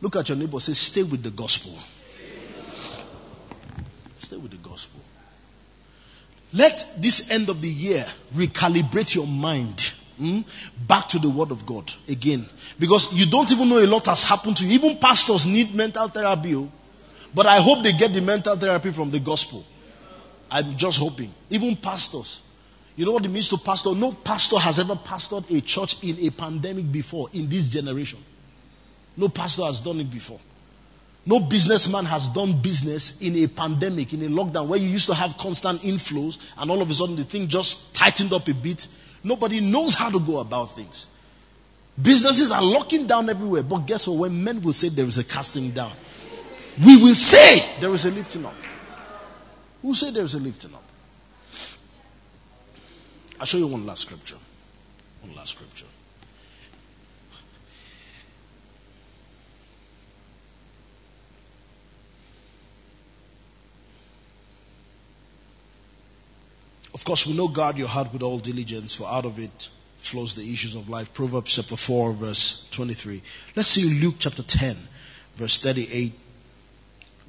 Look at your neighbor, say, stay with the gospel. Stay with the gospel. Let this end of the year recalibrate your mind hmm, back to the word of God again. Because you don't even know a lot has happened to you. Even pastors need mental therapy. Oh. But I hope they get the mental therapy from the gospel. I'm just hoping. Even pastors. You know what it means to pastor? No pastor has ever pastored a church in a pandemic before in this generation. No pastor has done it before. No businessman has done business in a pandemic, in a lockdown, where you used to have constant inflows and all of a sudden the thing just tightened up a bit. Nobody knows how to go about things. Businesses are locking down everywhere. But guess what? When men will say there is a casting down, we will say there is a lifting up. Who said there's a lifting up? I'll show you one last scripture. One last scripture. Of course, we know guard your heart with all diligence, for out of it flows the issues of life. Proverbs chapter 4, verse 23. Let's see Luke chapter 10, verse 38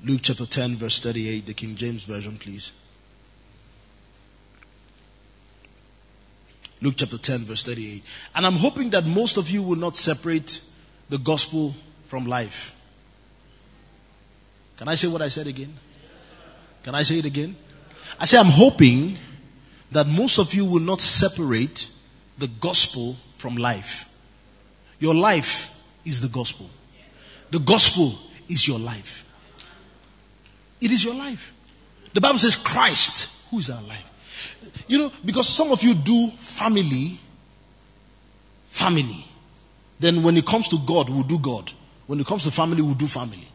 Luke chapter 10, verse 38, the King James Version, please. Luke chapter 10, verse 38. And I'm hoping that most of you will not separate the gospel from life. Can I say what I said again? Can I say it again? I say, I'm hoping that most of you will not separate the gospel from life. Your life is the gospel. The gospel is your life. It is your life. The Bible says Christ, who is our life. You know, because some of you do family, family. Then when it comes to God, we'll do God. When it comes to family, we'll do family.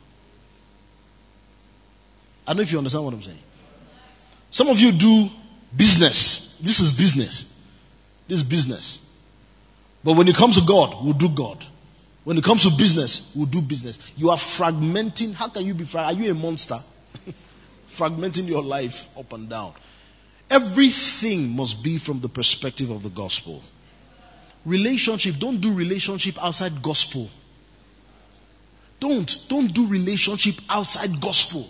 I don't know if you understand what I'm saying. Some of you do business. This is business. This is business. But when it comes to God, we'll do God. When it comes to business, we'll do business. You are fragmenting. How can you be fragmented? Are you a monster? Fragmenting your life up and down. Everything must be from the perspective of the gospel. Relationship, don't do relationship outside gospel. Don't, don't do relationship outside gospel.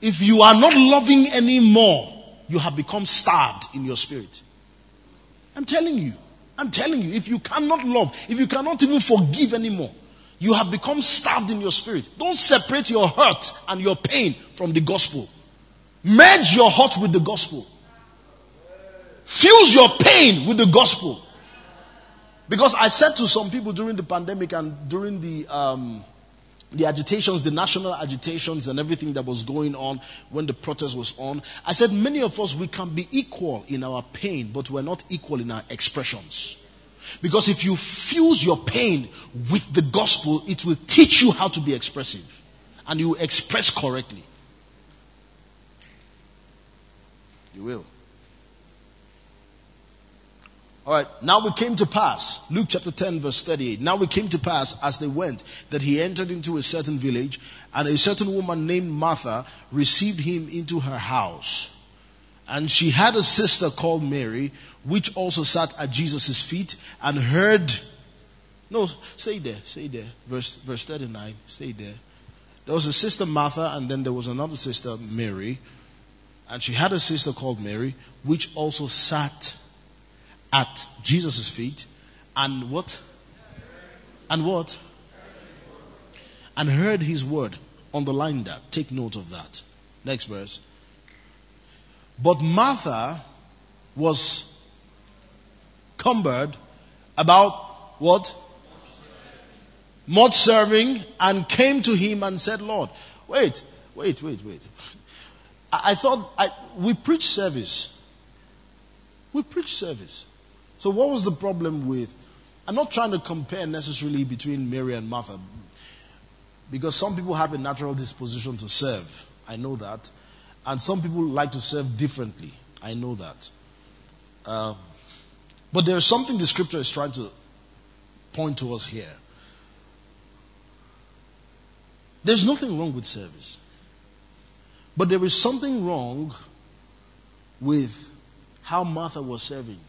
If you are not loving anymore, you have become starved in your spirit. I'm telling you. I'm telling you, if you cannot love, if you cannot even forgive anymore, you have become starved in your spirit. Don't separate your hurt and your pain from the gospel. Merge your heart with the gospel. Fuse your pain with the gospel. Because I said to some people during the pandemic and during the um, the agitations, the national agitations, and everything that was going on when the protest was on, I said many of us we can be equal in our pain, but we're not equal in our expressions. Because if you fuse your pain with the gospel, it will teach you how to be expressive, and you express correctly. You will. All right, now we came to pass. Luke chapter 10, verse 38. Now we came to pass as they went that he entered into a certain village, and a certain woman named Martha received him into her house. And she had a sister called Mary, which also sat at Jesus' feet and heard. No, stay there, stay there. Verse, verse 39, stay there. There was a sister Martha, and then there was another sister Mary and she had a sister called Mary, which also sat at Jesus' feet and what? And what? And heard his word. Underline that. Take note of that. Next verse. But Martha was cumbered about what? Much serving and came to him and said, Lord, wait, wait, wait, wait. I thought I, we preach service. We preach service. So, what was the problem with? I'm not trying to compare necessarily between Mary and Martha, because some people have a natural disposition to serve. I know that. And some people like to serve differently. I know that. Uh, but there's something the scripture is trying to point to us here. There's nothing wrong with service. But there is something wrong with how Martha was serving.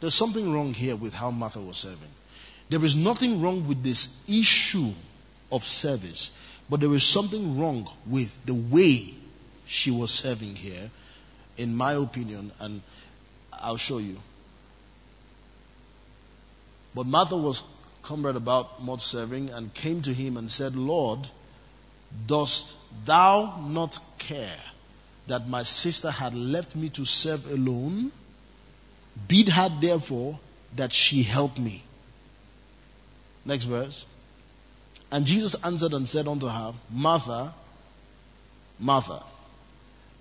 There's something wrong here with how Martha was serving. There is nothing wrong with this issue of service, but there is something wrong with the way she was serving here, in my opinion, and I'll show you. But Martha was cumbered about not serving and came to him and said, Lord, Dost thou not care that my sister had left me to serve alone? Bid her therefore that she help me. Next verse. And Jesus answered and said unto her, Martha, Martha,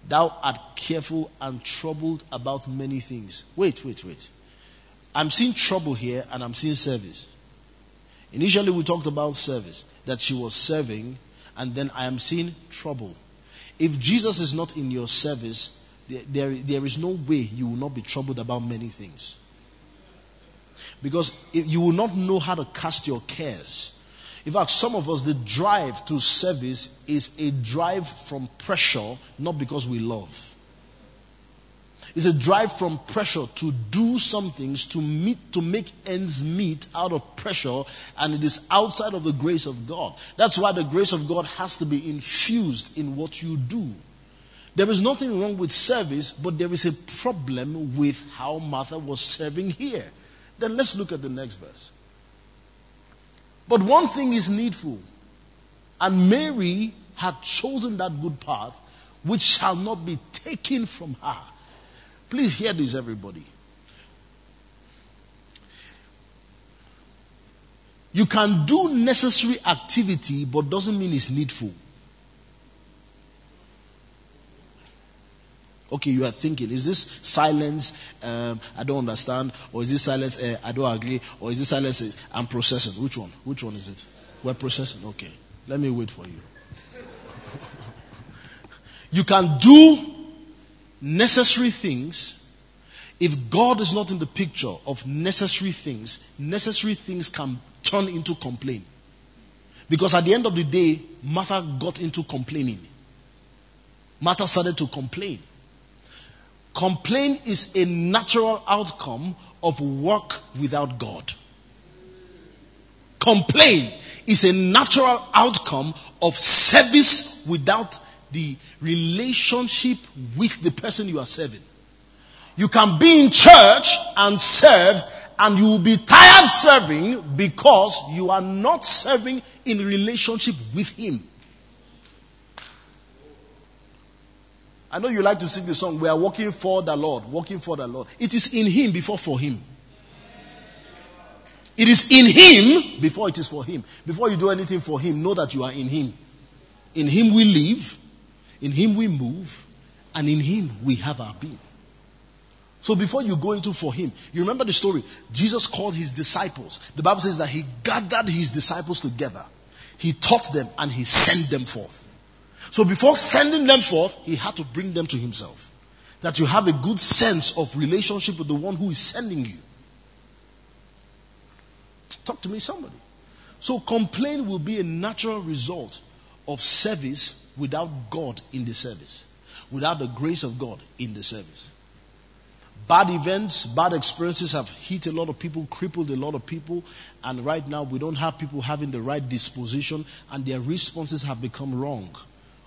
thou art careful and troubled about many things. Wait, wait, wait. I'm seeing trouble here and I'm seeing service. Initially, we talked about service, that she was serving and then I am seeing trouble. If Jesus is not in your service, there, there, there is no way you will not be troubled about many things. Because you will not know how to cast your cares. In fact, some of us, the drive to service is a drive from pressure, not because we love. It's a drive from pressure to do some things to meet to make ends meet out of pressure, and it is outside of the grace of God. That's why the grace of God has to be infused in what you do. There is nothing wrong with service, but there is a problem with how Martha was serving here. Then let's look at the next verse. But one thing is needful, and Mary had chosen that good path which shall not be taken from her. Please hear this, everybody. You can do necessary activity, but doesn't mean it's needful. Okay, you are thinking, is this silence? Um, I don't understand, or is this silence? Uh, I don't agree, or is this silence? Uh, I'm processing. Which one? Which one is it? We're processing. Okay, let me wait for you. you can do necessary things. If God is not in the picture of necessary things, necessary things can turn into complaint. Because at the end of the day, Martha got into complaining. Martha started to complain. Complaint is a natural outcome of work without God. Complaint is a natural outcome of service without the relationship with the person you are serving. You can be in church and serve and you will be tired serving because you are not serving in relationship with Him. I know you like to sing the song, We are working for the Lord, working for the Lord. It is in Him before for Him. It is in Him before it is for Him. Before you do anything for Him, know that you are in Him. In Him we live, in Him we move, and in Him we have our being. So before you go into for him, you remember the story. Jesus called his disciples. The Bible says that he gathered his disciples together. He taught them and he sent them forth. So before sending them forth, he had to bring them to himself. That you have a good sense of relationship with the one who is sending you. Talk to me, somebody. So complaint will be a natural result of service without God in the service, without the grace of God in the service. Bad events, bad experiences have hit a lot of people, crippled a lot of people, and right now we don't have people having the right disposition, and their responses have become wrong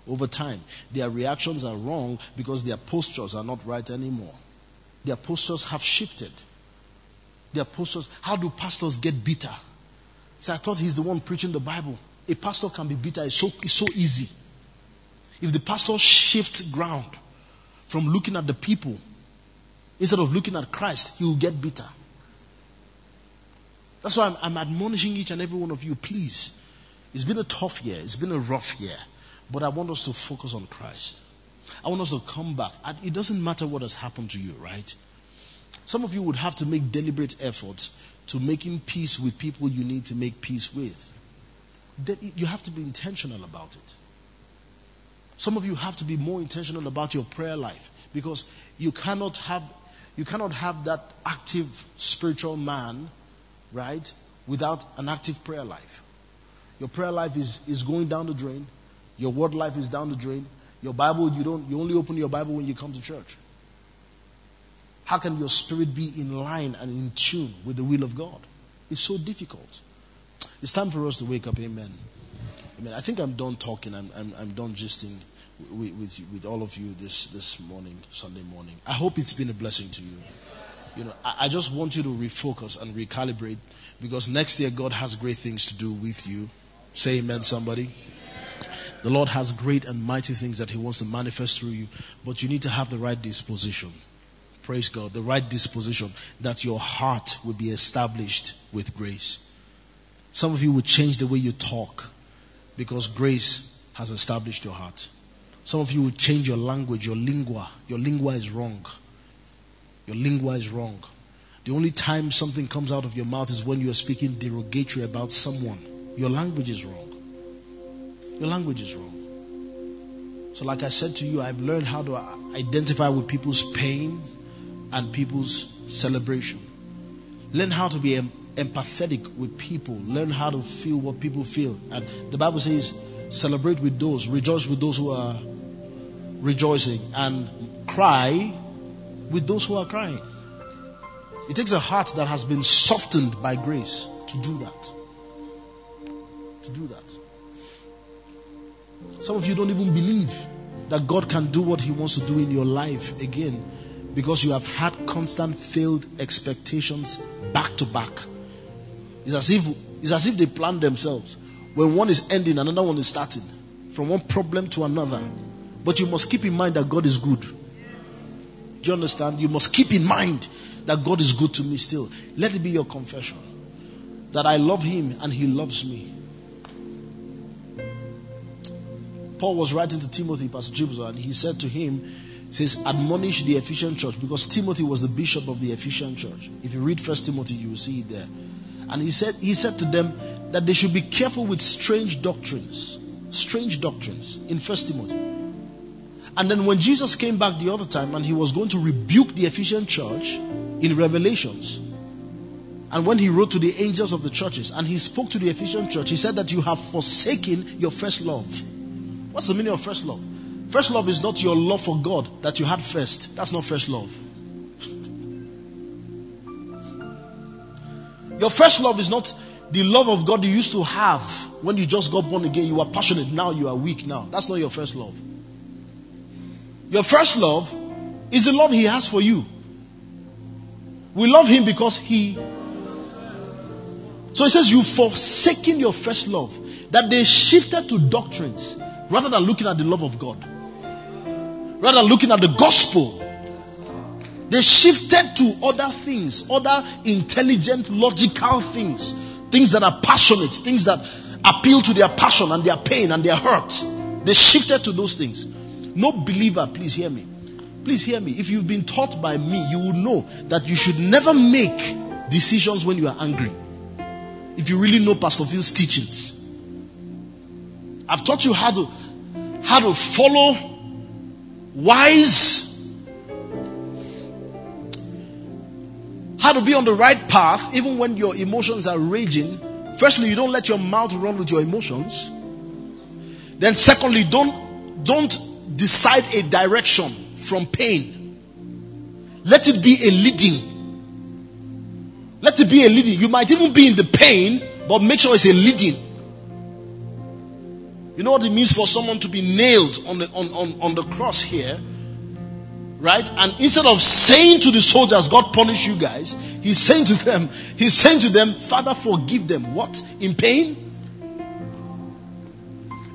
over time. Their reactions are wrong because their postures are not right anymore. Their postures have shifted. Their postures, how do pastors get bitter? So I thought he's the one preaching the Bible. A pastor can be bitter, it's so, it's so easy. If the pastor shifts ground from looking at the people Instead of looking at Christ, he will get bitter. That's why I'm, I'm, admonishing each and every one of you, please. It's been a tough year, it's been a rough year, but I want us to focus on Christ. I want us to come back. It doesn't matter what has happened to you, right? Some of you would have to make deliberate efforts to making peace with people you need to make peace with. You have to be intentional about it. Some of you have to be more intentional about your prayer life because you cannot have you cannot have that active spiritual man, right, without an active prayer life. Your prayer life is, is going down the drain. Your word life is down the drain. Your Bible, you don't you only open your Bible when you come to church. How can your spirit be in line and in tune with the will of God? It's so difficult. It's time for us to wake up, amen. Amen. I think I'm done talking. I'm, I'm, I'm done gisting with, with, with all of you this, this morning, Sunday morning. I hope it's been a blessing to you. You know, I, I just want you to refocus and recalibrate because next year God has great things to do with you. Say amen, somebody. The Lord has great and mighty things that He wants to manifest through you, but you need to have the right disposition. Praise God. The right disposition that your heart will be established with grace. Some of you will change the way you talk because grace has established your heart. Some of you will change your language, your lingua. Your lingua is wrong. Your lingua is wrong. The only time something comes out of your mouth is when you are speaking derogatory about someone. Your language is wrong. Your language is wrong. So, like I said to you, I've learned how to identify with people's pain and people's celebration. Learn how to be empathetic with people. Learn how to feel what people feel. And the Bible says, celebrate with those, rejoice with those who are rejoicing and cry with those who are crying. It takes a heart that has been softened by grace to do that. To do that. Some of you don't even believe that God can do what He wants to do in your life again because you have had constant failed expectations back to back. It's as if it's as if they plan themselves. When one is ending, another one is starting. From one problem to another. But you must keep in mind that God is good. Do you understand? You must keep in mind that God is good to me still. Let it be your confession. that I love him and he loves me. Paul was writing to Timothy, Pastor Jibza, and he said to him, says, admonish the Ephesian church because Timothy was the bishop of the Ephesian church. If you read First Timothy, you will see it there. And he said, he said to them that they should be careful with strange doctrines. Strange doctrines in First Timothy. And then when Jesus came back the other time and he was going to rebuke the Ephesian church in Revelations, and when he wrote to the angels of the churches and he spoke to the Ephesian church, he said that you have forsaken your first love. What's the meaning of first love? First love is not your love for God that you had first. That's not first love. Your first love is not the love of God you used to have when you just got born again. You were passionate, now you are weak. Now, that's not your first love. Your first love is the love He has for you. We love Him because He. So He says, You've forsaken your first love. That they shifted to doctrines rather than looking at the love of God, rather than looking at the gospel. They shifted to other things, other intelligent, logical things, things that are passionate, things that appeal to their passion and their pain and their hurt. They shifted to those things. No believer, please hear me. Please hear me. If you've been taught by me, you will know that you should never make decisions when you are angry. If you really know Pastor Phil's teachings, I've taught you how to how to follow wise, how to be on the right path, even when your emotions are raging. Firstly, you don't let your mouth run with your emotions. Then, secondly, don't don't decide a direction from pain. Let it be a leading. Let it be a leading. You might even be in the pain, but make sure it's a leading. You know what it means for someone to be nailed on the, on, on, on the cross here? Right? And instead of saying to the soldiers, God punish you guys, he's saying to them, he's saying to them, Father, forgive them. What? In pain?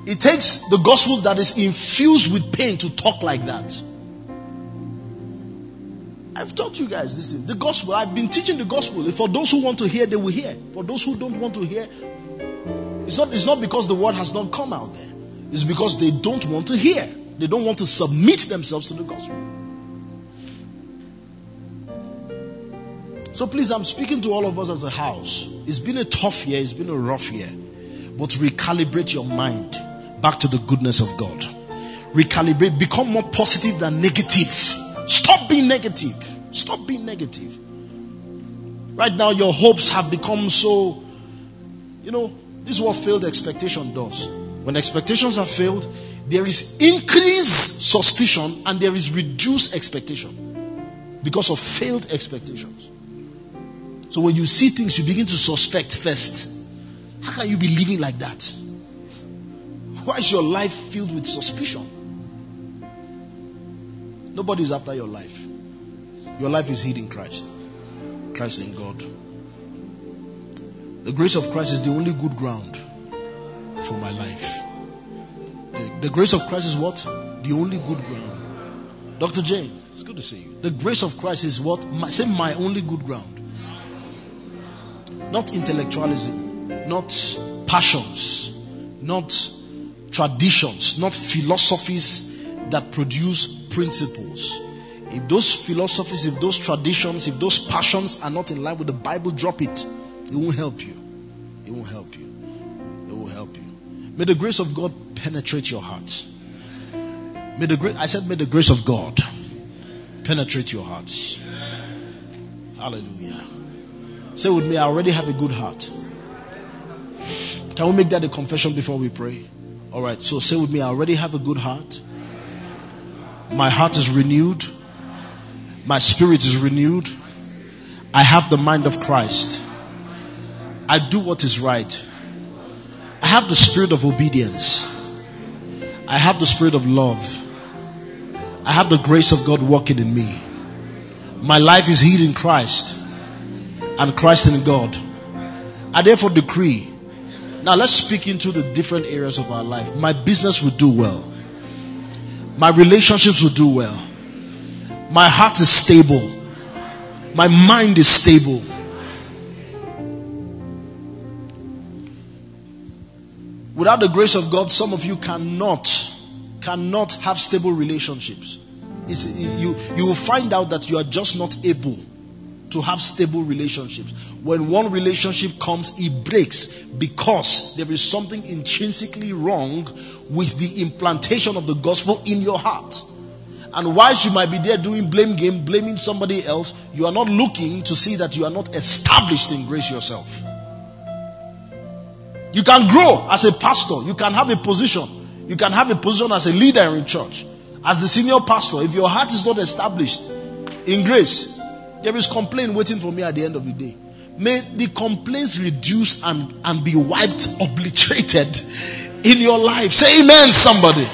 It takes the gospel that is infused with pain to talk like that. I've taught you guys this thing. The gospel, I've been teaching the gospel. For those who want to hear, they will hear. For those who don't want to hear, it's not, it's not because the word has not come out there. It's because they don't want to hear. They don't want to submit themselves to the gospel. So please, I'm speaking to all of us as a house. It's been a tough year, it's been a rough year. But recalibrate your mind back to the goodness of God. Recalibrate, become more positive than negative. Stop being negative. Stop being negative. Right now, your hopes have become so, you know, this is what failed expectation does. When expectations are failed, there is increased suspicion and there is reduced expectation because of failed expectations. So when you see things, you begin to suspect first. How can you be living like that? Why is your life filled with suspicion? Nobody is after your life. Your life is hid in Christ. Christ in God. The grace of Christ is the only good ground for my life. The, the grace of Christ is what? The only good ground. Dr. J, it's good to see you. The grace of Christ is what? My, say, my only good ground. Not intellectualism, not passions, not traditions, not philosophies that produce principles. If those philosophies, if those traditions, if those passions are not in line with the Bible, drop it. It won't help you. It won't help you. It will help you. May the grace of God penetrate your heart. May the great I said, may the grace of God penetrate your hearts. Hallelujah. Say with me, I already have a good heart. Can we make that a confession before we pray? All right. So say with me, I already have a good heart. My heart is renewed. My spirit is renewed. I have the mind of Christ. I do what is right. I have the spirit of obedience. I have the spirit of love. I have the grace of God working in me. My life is hid in Christ and Christ in God. I therefore decree. Now let's speak into the different areas of our life. My business will do well. My relationships will do well. My heart is stable. My mind is stable. Without the grace of God, some of you cannot, cannot have stable relationships. You, you will find out that you are just not able to have stable relationships. When one relationship comes, it breaks because there is something intrinsically wrong with the implantation of the gospel in your heart. And whilst you might be there doing blame game, blaming somebody else, you are not looking to see that you are not established in grace yourself. You can grow as a pastor. You can have a position. You can have a position as a leader in church. As the senior pastor, if your heart is not established in grace, there is complaint waiting for me at the end of the day. May the complaints reduce and, and be wiped, obliterated in your life. Say amen, somebody.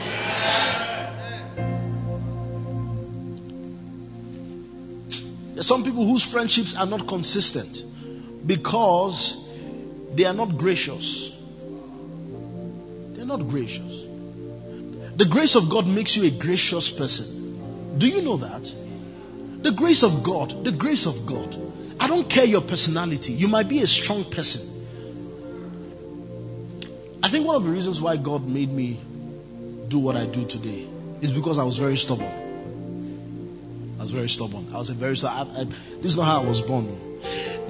There's some people whose friendships are not consistent because they are not gracious. They're not gracious. The grace of God makes you a gracious person. Do you know that? The grace of God, the grace of God. I don't care your personality. You might be a strong person. I think one of the reasons why God made me do what I do today is because I was very stubborn. I was very stubborn. I was a very. I, I, this is not how I was born.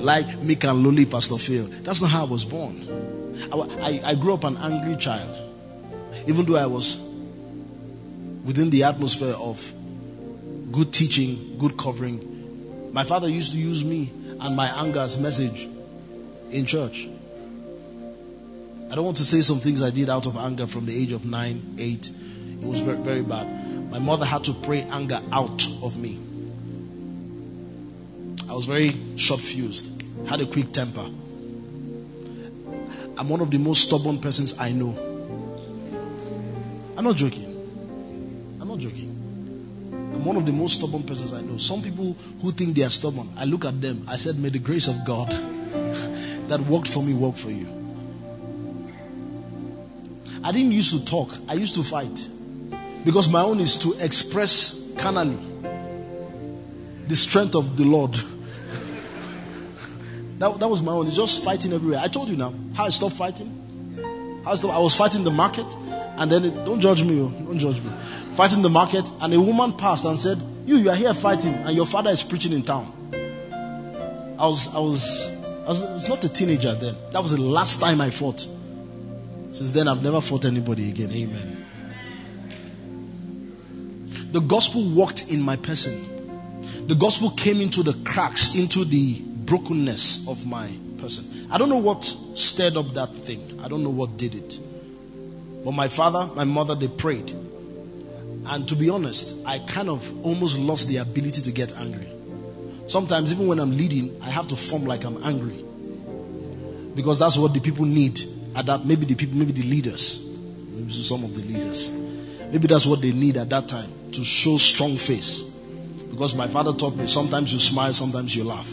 Like Mick and Loli, Pastor Phil. That's not how I was born. I, I, I grew up an angry child. Even though I was within the atmosphere of good teaching, good covering. My father used to use me and my anger as message in church. I don't want to say some things I did out of anger from the age of nine, eight. It was very, very bad. My mother had to pray anger out of me. I was very short fused, had a quick temper. I'm one of the most stubborn persons I know. I'm not joking I'm not joking. One of the most stubborn persons I know. Some people who think they are stubborn, I look at them, I said, May the grace of God that worked for me work for you. I didn't used to talk, I used to fight. Because my own is to express carnally the strength of the Lord. that, that was my own. It's just fighting everywhere. I told you now how I stopped fighting. How I, stopped, I was fighting the market, and then don't judge me. Oh, don't judge me fighting the market, and a woman passed and said, You, you are here fighting, and your father is preaching in town. I was, I was, I was, I was not a teenager then. That was the last time I fought. Since then, I've never fought anybody again. Amen. The gospel walked in my person. The gospel came into the cracks, into the brokenness of my person. I don't know what stirred up that thing. I don't know what did it. But my father, my mother, they prayed. And to be honest, I kind of almost lost the ability to get angry. Sometimes, even when I'm leading, I have to form like I'm angry. Because that's what the people need. At that, maybe the people, maybe the leaders, maybe some of the leaders. Maybe that's what they need at that time to show strong face. Because my father taught me sometimes you smile, sometimes you laugh,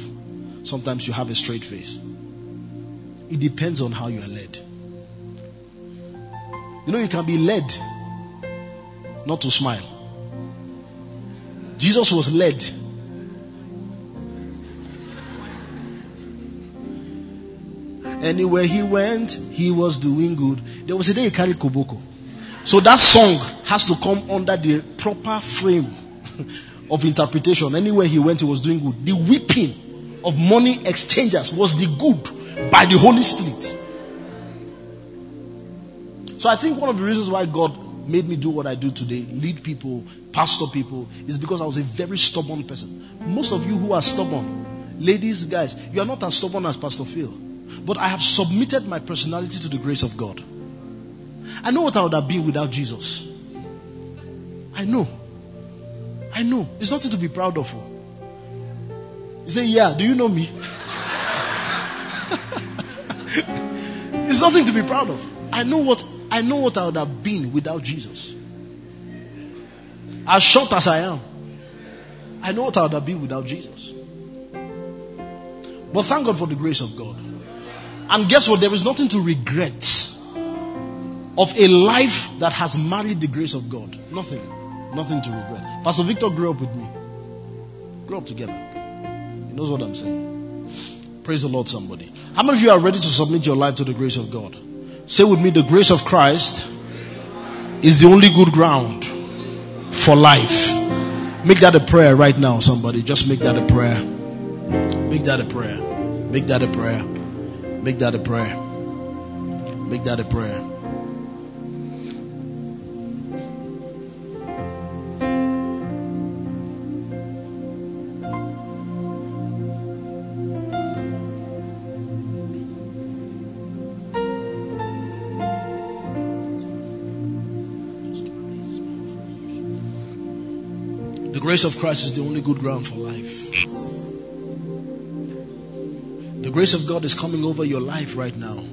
sometimes you have a straight face. It depends on how you are led. You know, you can be led not to smile. Jesus was led. Anywhere he went, he was doing good. There was a day he carried Koboko. So that song has to come under the proper frame of interpretation. Anywhere he went, he was doing good. The weeping of money exchangers was the good by the Holy Spirit. So I think one of the reasons why God made me do what I do today, lead people, pastor people, is because I was a very stubborn person. Most of you who are stubborn, ladies, guys, you are not as stubborn as Pastor Phil. But I have submitted my personality to the grace of God. I know what I would have been without Jesus. I know. I know. It's nothing to be proud of. You say, Yeah, do you know me? it's nothing to be proud of. I know what I know what I would have been without Jesus. As short as I am, I know what I would have been without Jesus. But thank God for the grace of God. And guess what? There is nothing to regret of a life that has married the grace of God. Nothing. Nothing to regret. Pastor Victor grew up with me. Grew up together. He knows what I'm saying. Praise the Lord, somebody. How many of you are ready to submit your life to the grace of God? Say with me, the grace of Christ is the only good ground for life. Make that a prayer right now, somebody. Just make that a prayer. Make that a prayer. Make that a prayer. Make that a prayer. Make that a prayer. Grace of Christ is the only good ground for life. The grace of God is coming over your life right now.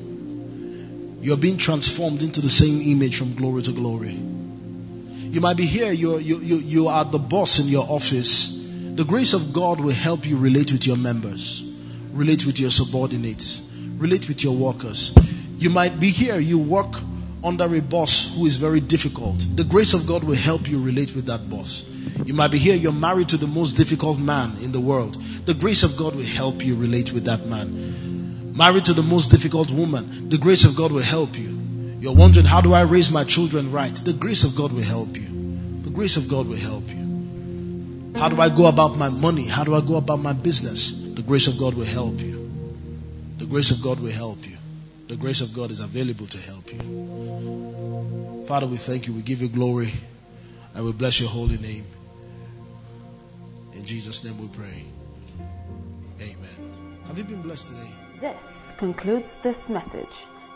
You're being transformed into the same image from glory to glory. You might be here, you're, you, you, you are the boss in your office. The grace of God will help you relate with your members, relate with your subordinates, relate with your workers. You might be here, you work under a boss who is very difficult. The grace of God will help you relate with that boss. You might be here, you're married to the most difficult man in the world. The grace of God will help you relate with that man. Married to the most difficult woman, the grace of God will help you. You're wondering, how do I raise my children right? The grace of God will help you. The grace of God will help you. How do I go about my money? How do I go about my business? The grace of God will help you. The grace of God will help you. The grace of God is available to help you. Father, we thank you. We give you glory and we bless your holy name. In Jesus' name we pray. Amen. Have you been blessed today? This concludes this message.